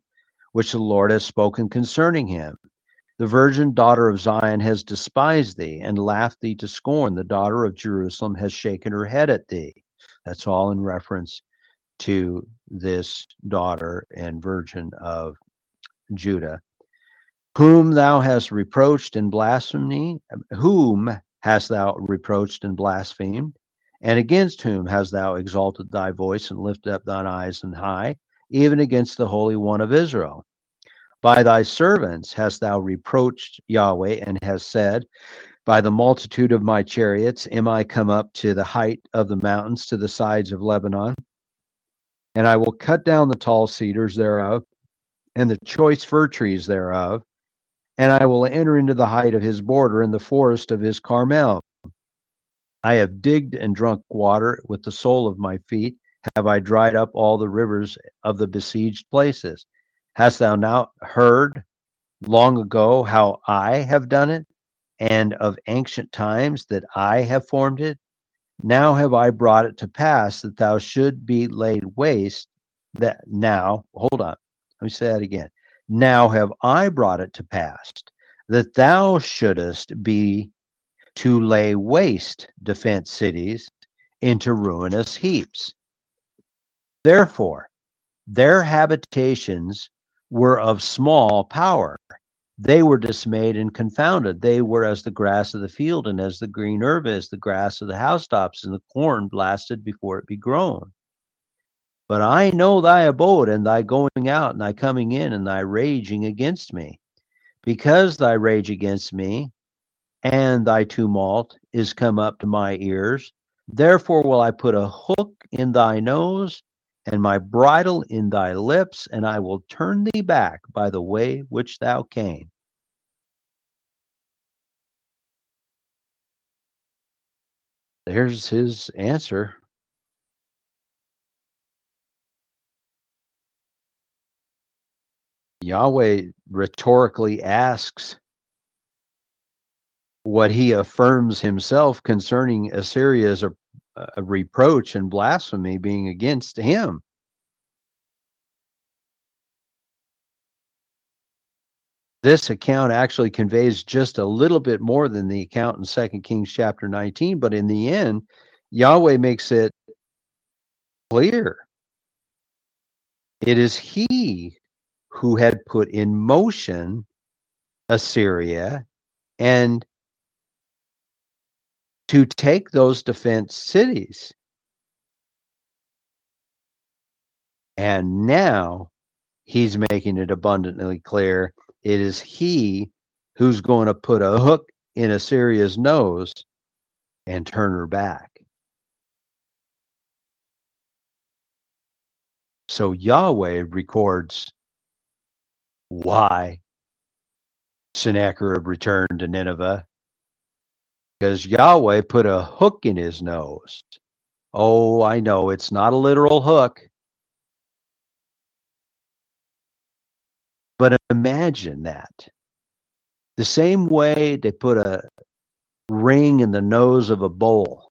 Speaker 1: which the Lord has spoken concerning him. The virgin daughter of Zion has despised thee and laughed thee to scorn. The daughter of Jerusalem has shaken her head at thee. That's all in reference to this daughter and virgin of Judah. Whom thou hast reproached in blasphemy, whom hast thou reproached and blasphemed? And against whom hast thou exalted thy voice and lifted up thine eyes and high, even against the Holy One of Israel? By thy servants hast thou reproached Yahweh, and hast said, By the multitude of my chariots am I come up to the height of the mountains, to the sides of Lebanon. And I will cut down the tall cedars thereof, and the choice fir trees thereof, and I will enter into the height of his border and the forest of his Carmel. I have digged and drunk water with the sole of my feet. Have I dried up all the rivers of the besieged places? Hast thou now heard long ago how I have done it, and of ancient times that I have formed it? Now have I brought it to pass that thou should be laid waste. That now, hold on, let me say that again. Now have I brought it to pass that thou shouldest be to lay waste defense cities into ruinous heaps. Therefore, their habitations were of small power. They were dismayed and confounded. They were as the grass of the field, and as the green herb is the grass of the housetops, and the corn blasted before it be grown. But I know thy abode, and thy going out, and thy coming in, and thy raging against me. Because thy rage against me and thy tumult is come up to my ears, therefore will I put a hook in thy nose and my bridle in thy lips, and I will turn thee back by the way which thou came. There's his answer. Yahweh rhetorically asks what he affirms himself concerning Assyria as a, a reproach and blasphemy being against him. This account actually conveys just a little bit more than the account in Second Kings chapter 19, but in the end, Yahweh makes it clear. It is he who had put in motion Assyria and to take those defense cities. And now he's making it abundantly clear it is he who's going to put a hook in Assyria's nose and turn her back. So Yahweh records why Sennacherib returned to Nineveh because Yahweh put a hook in his nose. Oh, I know it's not a literal hook. But imagine that. The same way they put a ring in the nose of a bull.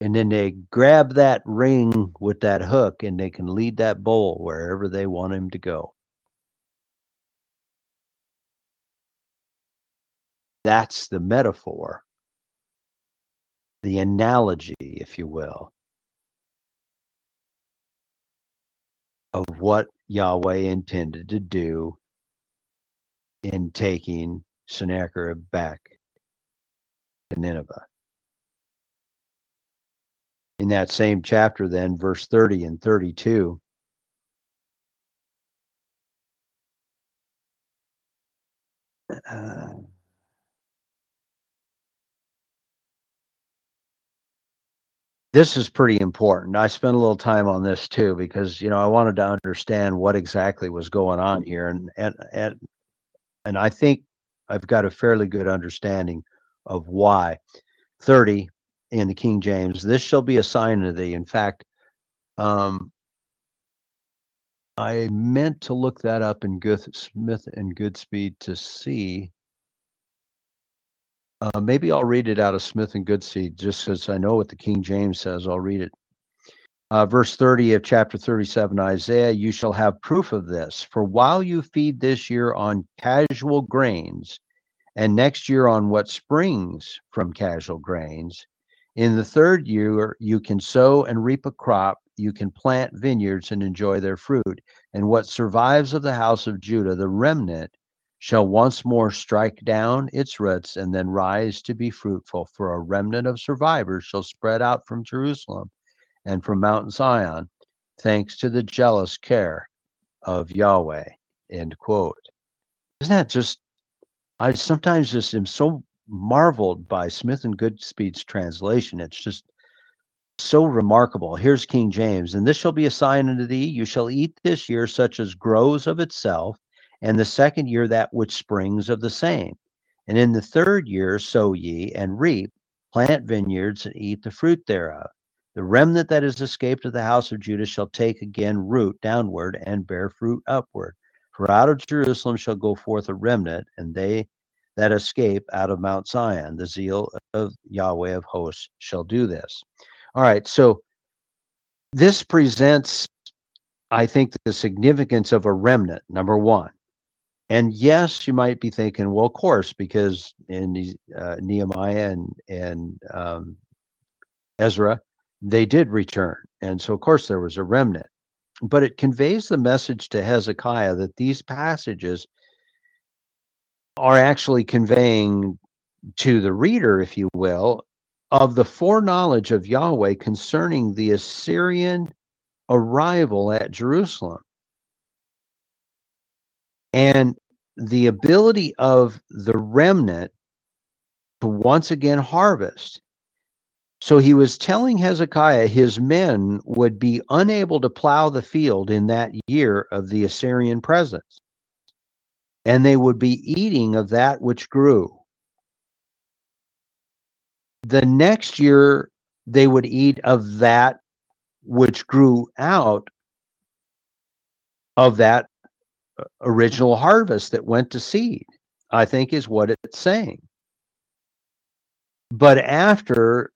Speaker 1: And then they grab that ring with that hook and they can lead that bull wherever they want him to go. That's the metaphor, the analogy, if you will, of what Yahweh intended to do in taking Sennacherib back to Nineveh. In that same chapter, then, verse 30 and 32, uh, this is pretty important. I spent a little time on this too because you know I wanted to understand what exactly was going on here, and and and and I think I've got a fairly good understanding of why. Thirty in the King James. This shall be a sign of thee. In fact, um, I meant to look that up in Good Smith and Goodspeed to see uh, maybe I'll read it out of Smith and Goodspeed just because I know what the King James says. I'll read it. Uh, verse 30 of chapter 37 Isaiah, you shall have proof of this. For while you feed this year on casual grains, and next year on what springs from casual grains, in the third year you can sow and reap a crop, you can plant vineyards and enjoy their fruit. And what survives of the house of Judah, the remnant, shall once more strike down its roots and then rise to be fruitful, for a remnant of survivors shall spread out from Jerusalem and from Mount Zion, thanks to the jealous care of Yahweh. End quote. Isn't that just, I sometimes just am so marveled by Smith and Goodspeed's translation. It's just so remarkable. Here's King James, and this shall be a sign unto thee. You shall eat this year such as grows of itself and the second year that which springs of the same. And in the third year sow ye and reap, plant vineyards and eat the fruit thereof. The remnant that is escaped of the house of Judah shall take again root downward and bear fruit upward. For out of Jerusalem shall go forth a remnant, and they that escape out of Mount Zion, the zeal of Yahweh of hosts shall do this. All right, so this presents, I think, the significance of a remnant, number one. And yes, you might be thinking, well, of course, because in uh, Nehemiah and and um, Ezra, they did return, and so of course there was a remnant. But it conveys the message to Hezekiah that these passages are actually conveying to the reader, if you will, of the foreknowledge of Yahweh concerning the Assyrian arrival at Jerusalem. And the ability of the remnant to once again harvest. So he was telling Hezekiah his men would be unable to plow the field in that year of the Assyrian presence, and they would be eating of that which grew. The next year, they would eat of that which grew out of that original harvest that went to seed, I think is what it's saying. But after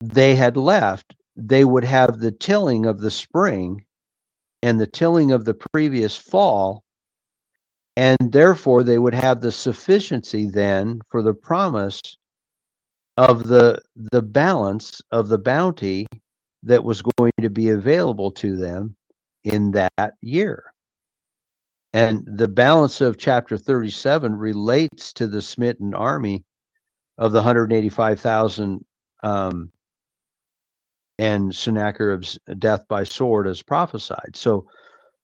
Speaker 1: they had left, they would have the tilling of the spring and the tilling of the previous fall. And therefore, they would have the sufficiency then for the promise of the, the balance of the bounty that was going to be available to them in that year. And the balance of chapter 37 relates to the smitten army of the 185,000 um, and Sennacherib's death by sword as prophesied. So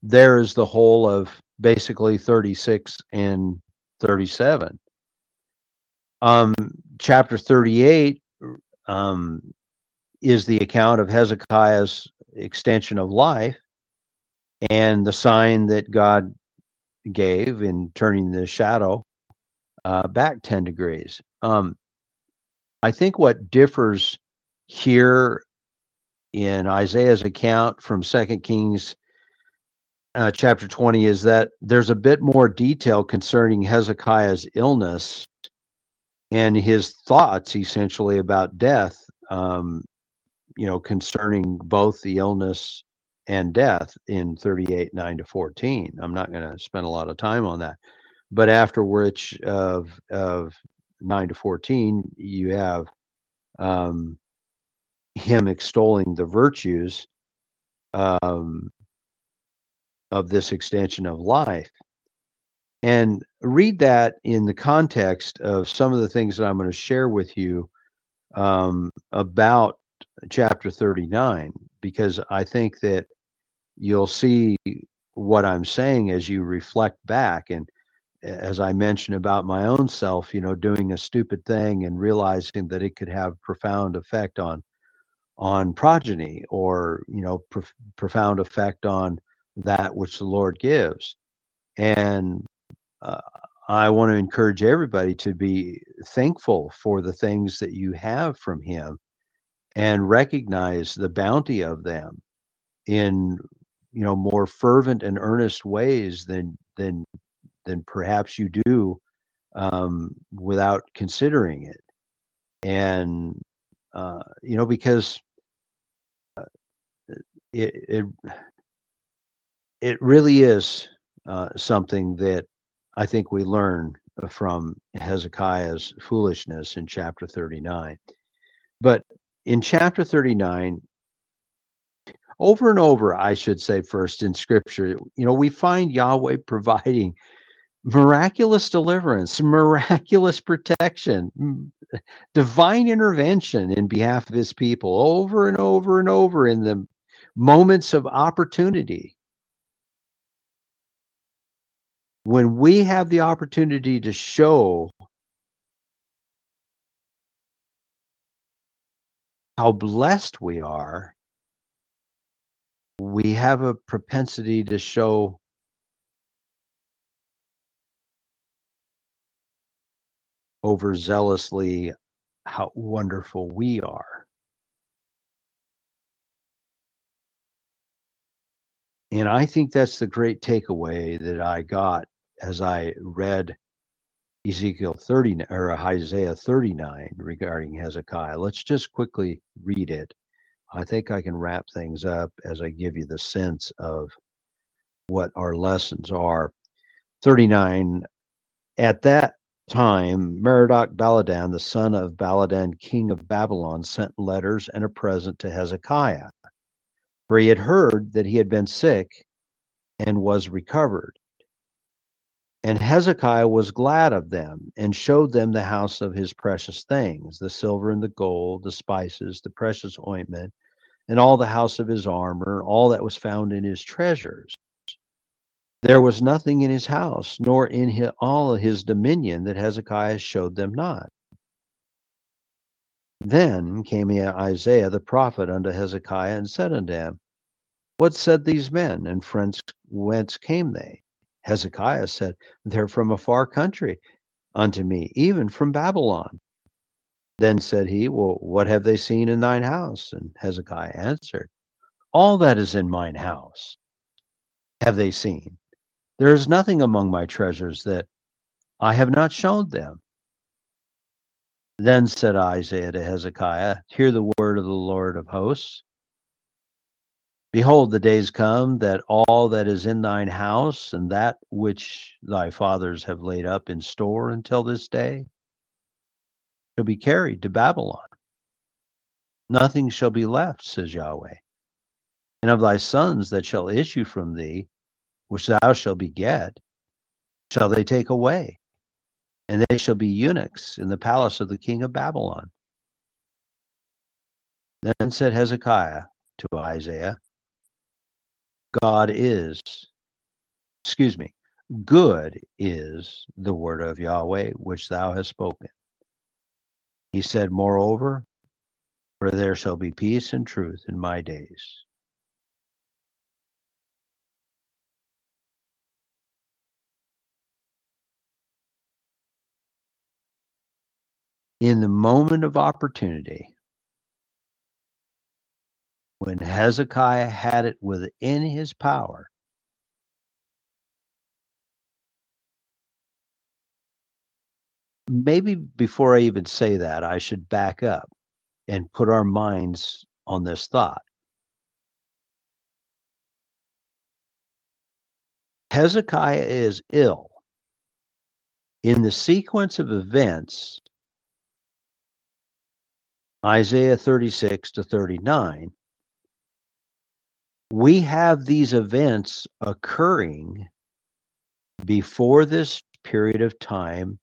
Speaker 1: there is the whole of basically 36 and 37. Um, chapter 38 um, is the account of Hezekiah's extension of life and the sign that God gave in turning the shadow uh, back 10 degrees. Um, I think what differs here in Isaiah's account from Second Kings uh, chapter 20 is that there's a bit more detail concerning Hezekiah's illness and his thoughts essentially about death um, you know concerning both the illness and death in 38 9 to 14 i'm not going to spend a lot of time on that. But after which of of 9 to 14 you have um, him extolling the virtues um, of this extension of life. And read that in the context of some of the things that i'm going to share with you um, about chapter 39 because i think that you'll see what I'm saying as you reflect back. And as I mentioned about my own self, you know, doing a stupid thing and realizing that it could have profound effect on on progeny or you know prof- profound effect on that which the Lord gives. And uh, I want to encourage everybody to be thankful for the things that you have from Him and recognize the bounty of them in you know more fervent and earnest ways than than than perhaps you do um, without considering it. And uh, you know because uh, it it, it really is uh, something that I think we learn from Hezekiah's foolishness in chapter 39 but in chapter 39 over and over, I should say, first in scripture, you know, we find Yahweh <laughs> providing miraculous deliverance, miraculous protection, divine intervention in behalf of his people over and over and over in the moments of opportunity. When we have the opportunity to show how blessed we are, we have a propensity to show overzealously how wonderful we are. And I think that's the great takeaway that I got as I read Ezekiel 30 or Isaiah 39 regarding Hezekiah. Let's just quickly read it. I think I can wrap things up as I give you the sense of what our lessons are. 39. At that time, Merodach Baladan, the son of Baladan, king of Babylon, sent letters and a present to Hezekiah, for he had heard that he had been sick and was recovered. And Hezekiah was glad of them and showed them the house of his precious things the silver and the gold, the spices, the precious ointment, and all the house of his armor, all that was found in his treasures. There was nothing in his house, nor in his, all his dominion that Hezekiah showed them not. Then came Isaiah the prophet unto Hezekiah and said unto him, What said these men, and whence came they? Hezekiah said, They're from a far country unto me, even from Babylon. Then said he, Well, what have they seen in thine house? And Hezekiah answered, All that is in mine house have they seen. There is nothing among my treasures that I have not shown them. Then said Isaiah to Hezekiah, Hear the word of the Lord of hosts. Behold, the days come that all that is in thine house and that which thy fathers have laid up in store until this day shall be carried to Babylon. Nothing shall be left, says Yahweh. And of thy sons that shall issue from thee, which thou shalt beget, shall they take away and they shall be eunuchs in the palace of the king of Babylon. Then said Hezekiah to Isaiah, God is, excuse me, good is the word of Yahweh which thou hast spoken. He said, Moreover, for there shall be peace and truth in my days. in the moment of opportunity, when Hezekiah had it within his power, maybe before I even say that, I should back up and put our minds on this thought. Hezekiah is ill. In the sequence of events, Isaiah 36 to 39, we have these events occurring before this period of time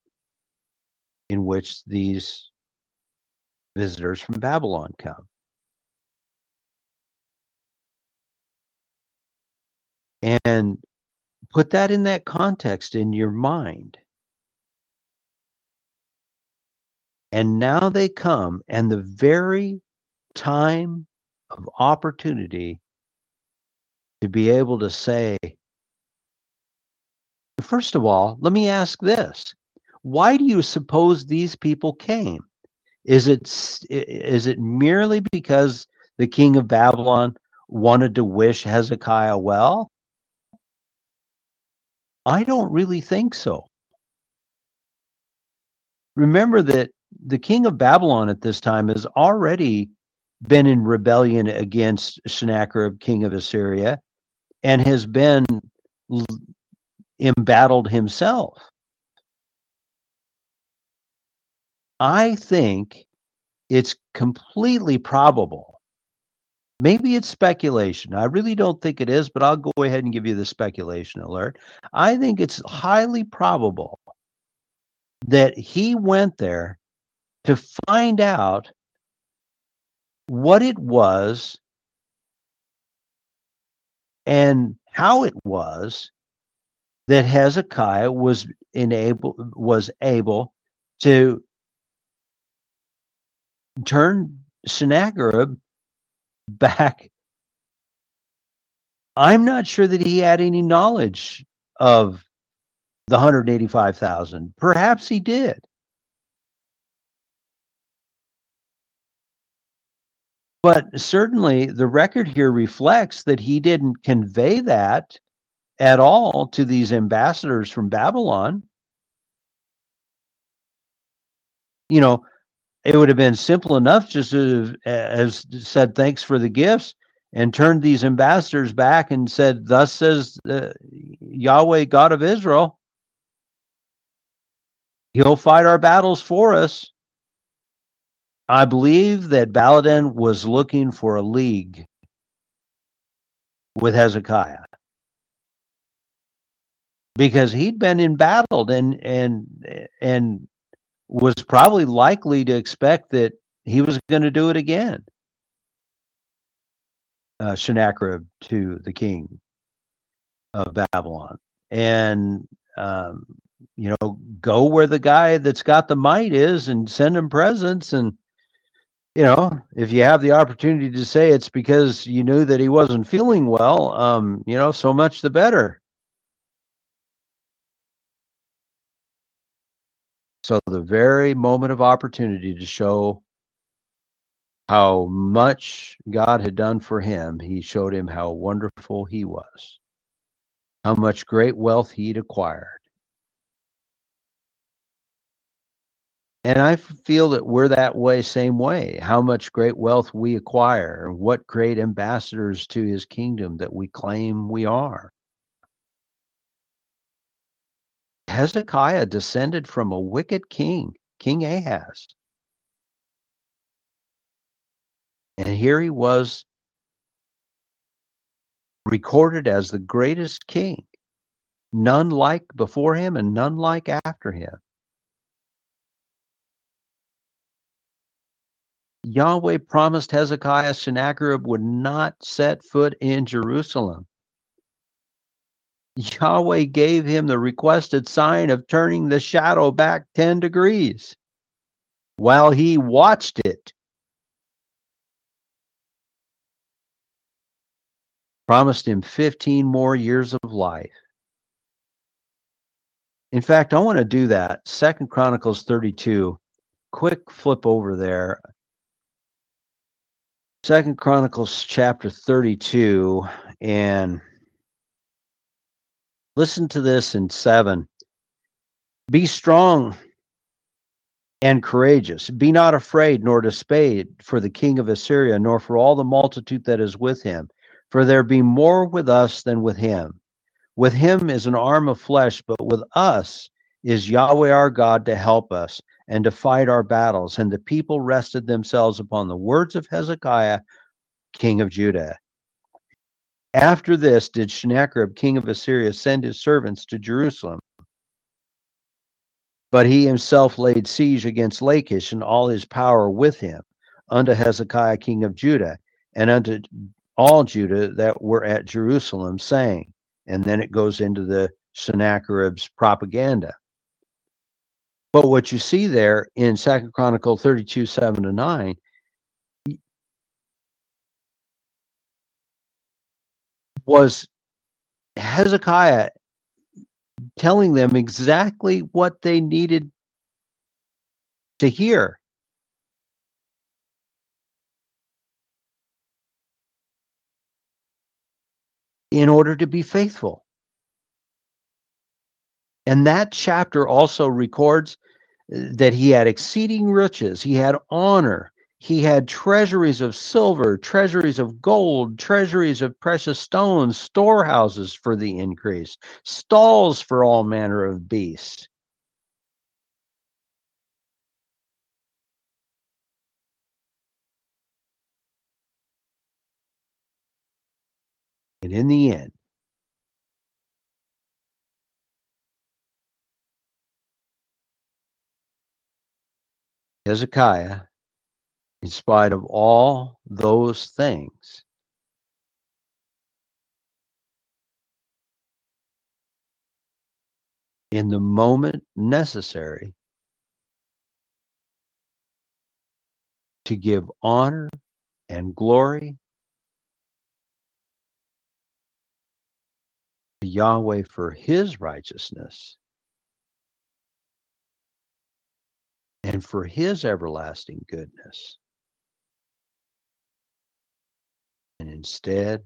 Speaker 1: in which these visitors from Babylon come. And put that in that context in your mind. And now they come, and the very time of opportunity to be able to say, first of all, let me ask this why do you suppose these people came? Is it is it merely because the king of Babylon wanted to wish Hezekiah well? I don't really think so. Remember that the king of Babylon at this time has already been in rebellion against Sennacherib, king of Assyria, and has been embattled himself. I think it's completely probable. Maybe it's speculation. I really don't think it is, but I'll go ahead and give you the speculation alert. I think it's highly probable that he went there to find out what it was and how it was that Hezekiah was enabled was able to turn Sennacherib back. I'm not sure that he had any knowledge of the 185,000. Perhaps he did. But certainly the record here reflects that he didn't convey that at all to these ambassadors from Babylon. You know, it would have been simple enough just to have said thanks for the gifts and turned these ambassadors back and said, Thus says uh, Yahweh, God of Israel, He'll fight our battles for us. I believe that Baladan was looking for a league with Hezekiah because he'd been embattled and and and was probably likely to expect that he was going to do it again. Uh, Sennacherib to the king of Babylon, and um, you know, go where the guy that's got the might is, and send him presents and you know, if you have the opportunity to say it's because you knew that he wasn't feeling well, um, you know, so much the better. So the very moment of opportunity to show how much God had done for him, he showed him how wonderful he was, how much great wealth he'd acquired. And I feel that we're that way, same way. How much great wealth we acquire, what great ambassadors to his kingdom that we claim we are. Hezekiah descended from a wicked king, King Ahaz. And here he was recorded as the greatest king, none like before him and none like after him. Yahweh promised Hezekiah Sennacherib would not set foot in Jerusalem. Yahweh gave him the requested sign of turning the shadow back 10 degrees while he watched it. Promised him 15 more years of life. In fact, I want to do that. Second Chronicles 32. Quick flip over there. Second Chronicles chapter 32 and listen to this in 7. Be strong and courageous. Be not afraid nor dismayed for the king of Assyria, nor for all the multitude that is with him, for there be more with us than with him. With him is an arm of flesh, but with us is Yahweh our God to help us and to fight our battles. And the people rested themselves upon the words of Hezekiah, king of Judah. After this, did Sennacherib, king of Assyria, send his servants to Jerusalem. But he himself laid siege against Lachish and all his power with him unto Hezekiah, king of Judah, and unto all Judah that were at Jerusalem, saying, and then it goes into the Sennacherib's propaganda. But what you see there in Second Chronicle 32, 7 to 9, was Hezekiah telling them exactly what they needed to hear. In order to be faithful. And that chapter also records uh, that he had exceeding riches, he had honor, he had treasuries of silver, treasuries of gold, treasuries of precious stones, storehouses for the increase, stalls for all manner of beasts. And in the end, Hezekiah, in spite of all those things, in the moment necessary to give honor and glory to Yahweh for his righteousness and for his everlasting goodness. And instead,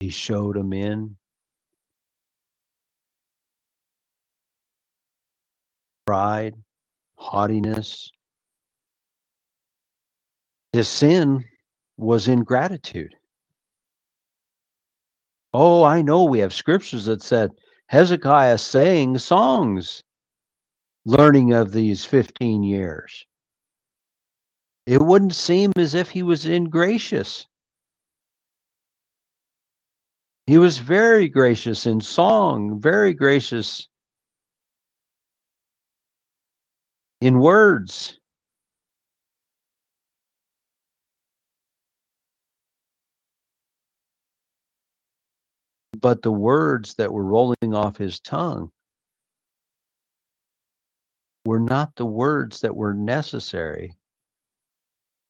Speaker 1: he showed them in pride, haughtiness, his sin was ingratitude. Oh, I know we have scriptures that said Hezekiah sang songs learning of these 15 years. It wouldn't seem as if he was ingracious. He was very gracious in song, very gracious in words. But the words that were rolling off his tongue were not the words that were necessary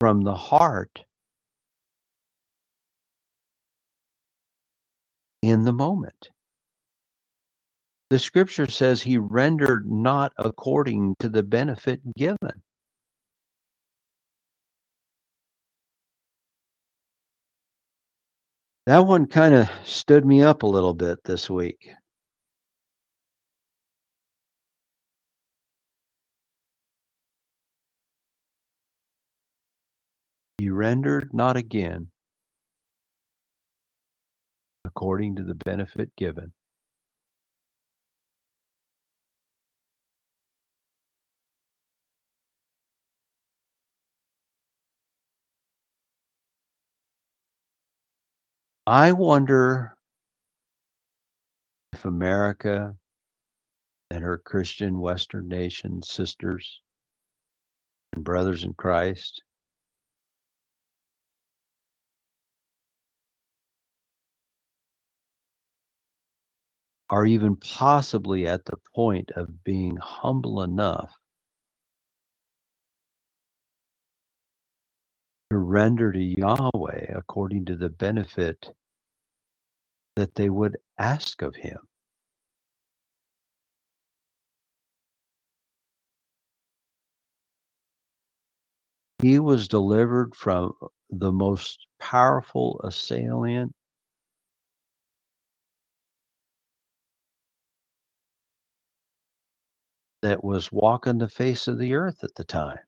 Speaker 1: from the heart in the moment. The scripture says he rendered not according to the benefit given. That one kind of stood me up a little bit this week. He rendered not again according to the benefit given. I wonder if America and her Christian Western nation sisters and brothers in Christ are even possibly at the point of being humble enough to render to Yahweh according to the benefit that they would ask of him. He was delivered from the most powerful assailant that was walking the face of the earth at the time.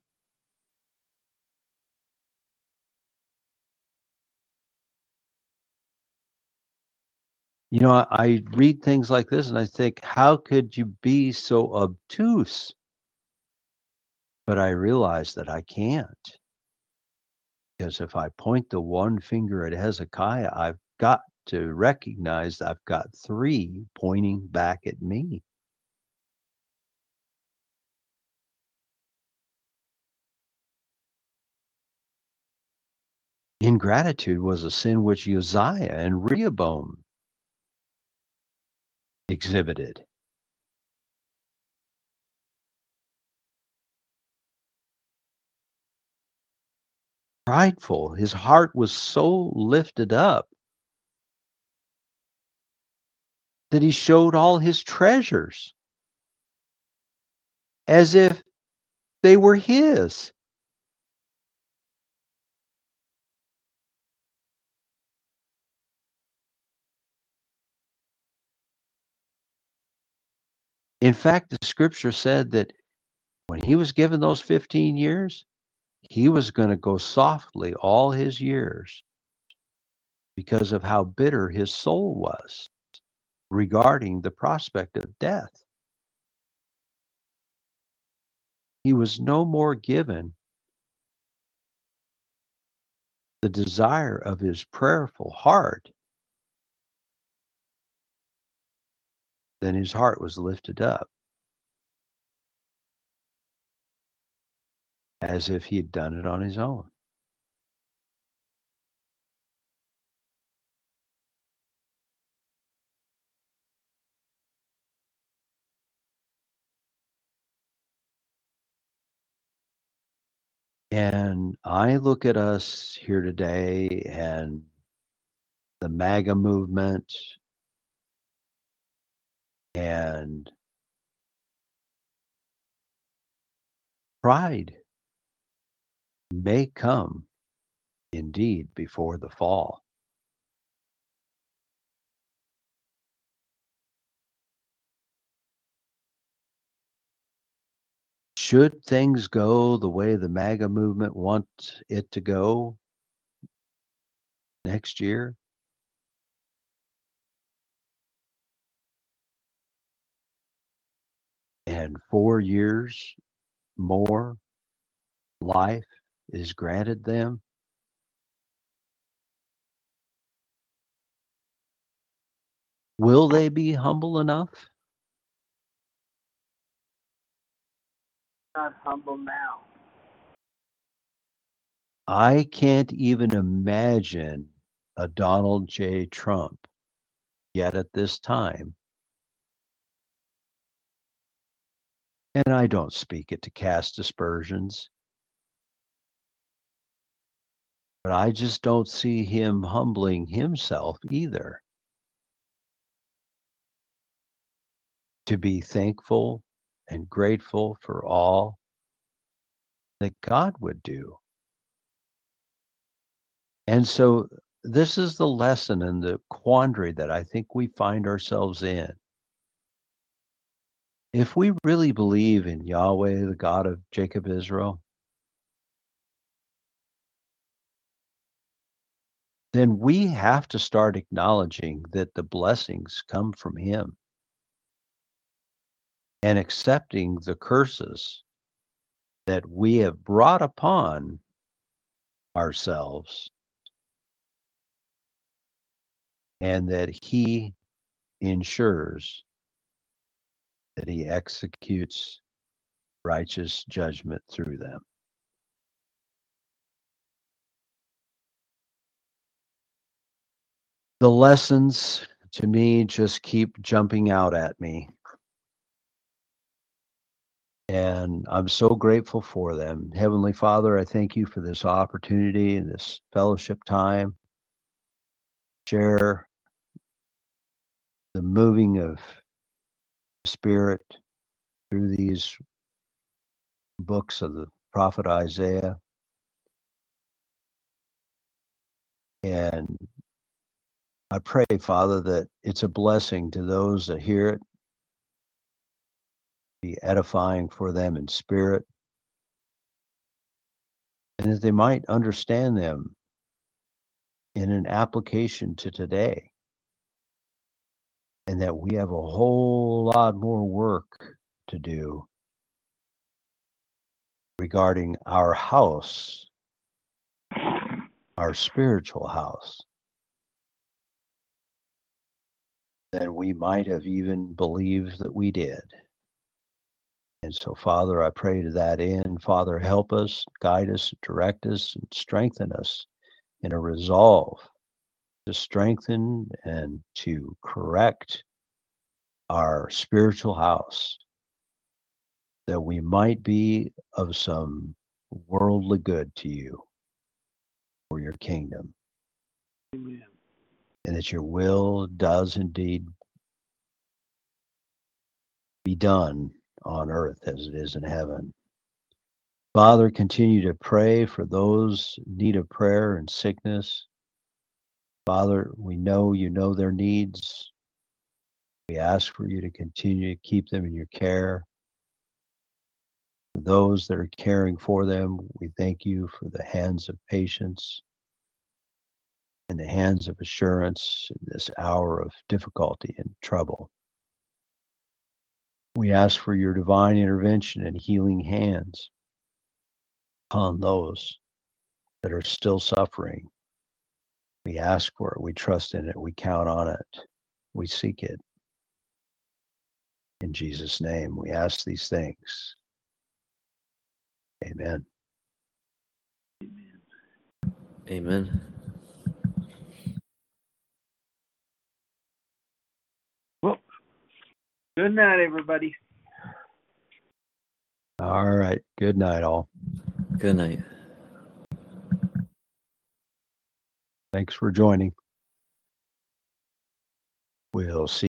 Speaker 1: You know, I, I read things like this and I think, how could you be so obtuse? But I realize that I can't. Because if I point the one finger at Hezekiah, I've got to recognize I've got three pointing back at me. Ingratitude was a sin which Uzziah and Rehoboam exhibited. Prideful, his heart was so lifted up that he showed all his treasures as if they were his. In fact, the scripture said that when he was given those 15 years, he was going to go softly all his years because of how bitter his soul was regarding the prospect of death. He was no more given the desire of his prayerful heart then his heart was lifted up as if he had done it on his own. And I look at us here today and the MAGA movement and pride may come indeed before the fall. Should things go the way the MAGA movement wants it to go next year, and four years more life is granted them. Will they be humble enough?
Speaker 2: Not humble now.
Speaker 1: I can't even imagine a Donald J. Trump yet at this time. And I don't speak it to cast aspersions. But I just don't see him humbling himself either. To be thankful and grateful for all that God would do. And so this is the lesson and the quandary that I think we find ourselves in. If we really believe in Yahweh, the God of Jacob Israel, then we have to start acknowledging that the blessings come from Him. And accepting the curses that we have brought upon ourselves and that he ensures that he executes righteous judgment through them. The lessons to me just keep jumping out at me. And I'm so grateful for them. Heavenly Father, I thank you for this opportunity and this fellowship time. Share the moving of spirit through these books of the prophet Isaiah. And I pray, Father, that it's a blessing to those that hear it, be edifying for them in spirit, and that they might understand them in an application to today and that we have a whole lot more work to do regarding our house, our spiritual house, than we might have even believed that we did. And so, Father, I pray to that end. Father, help us, guide us, direct us, and strengthen us in a resolve to strengthen and to correct our spiritual house that we might be of some worldly good to you for your kingdom.
Speaker 2: Amen.
Speaker 1: And that your will does indeed be done on earth as it is in heaven. Father, continue to pray for those in need of prayer and sickness. Father, we know you know their needs. We ask for you to continue to keep them in your care. For those that are caring for them, we thank you for the hands of patience and the hands of assurance in this hour of difficulty and trouble. We ask for your divine intervention and healing hands upon those that are still suffering we ask for it. We trust in it. We count on it. We seek it. In Jesus' name, we ask these things. Amen.
Speaker 3: Amen.
Speaker 2: Well, good night, everybody.
Speaker 1: All right. Good night, all.
Speaker 3: Good night.
Speaker 1: Thanks for joining. We'll see.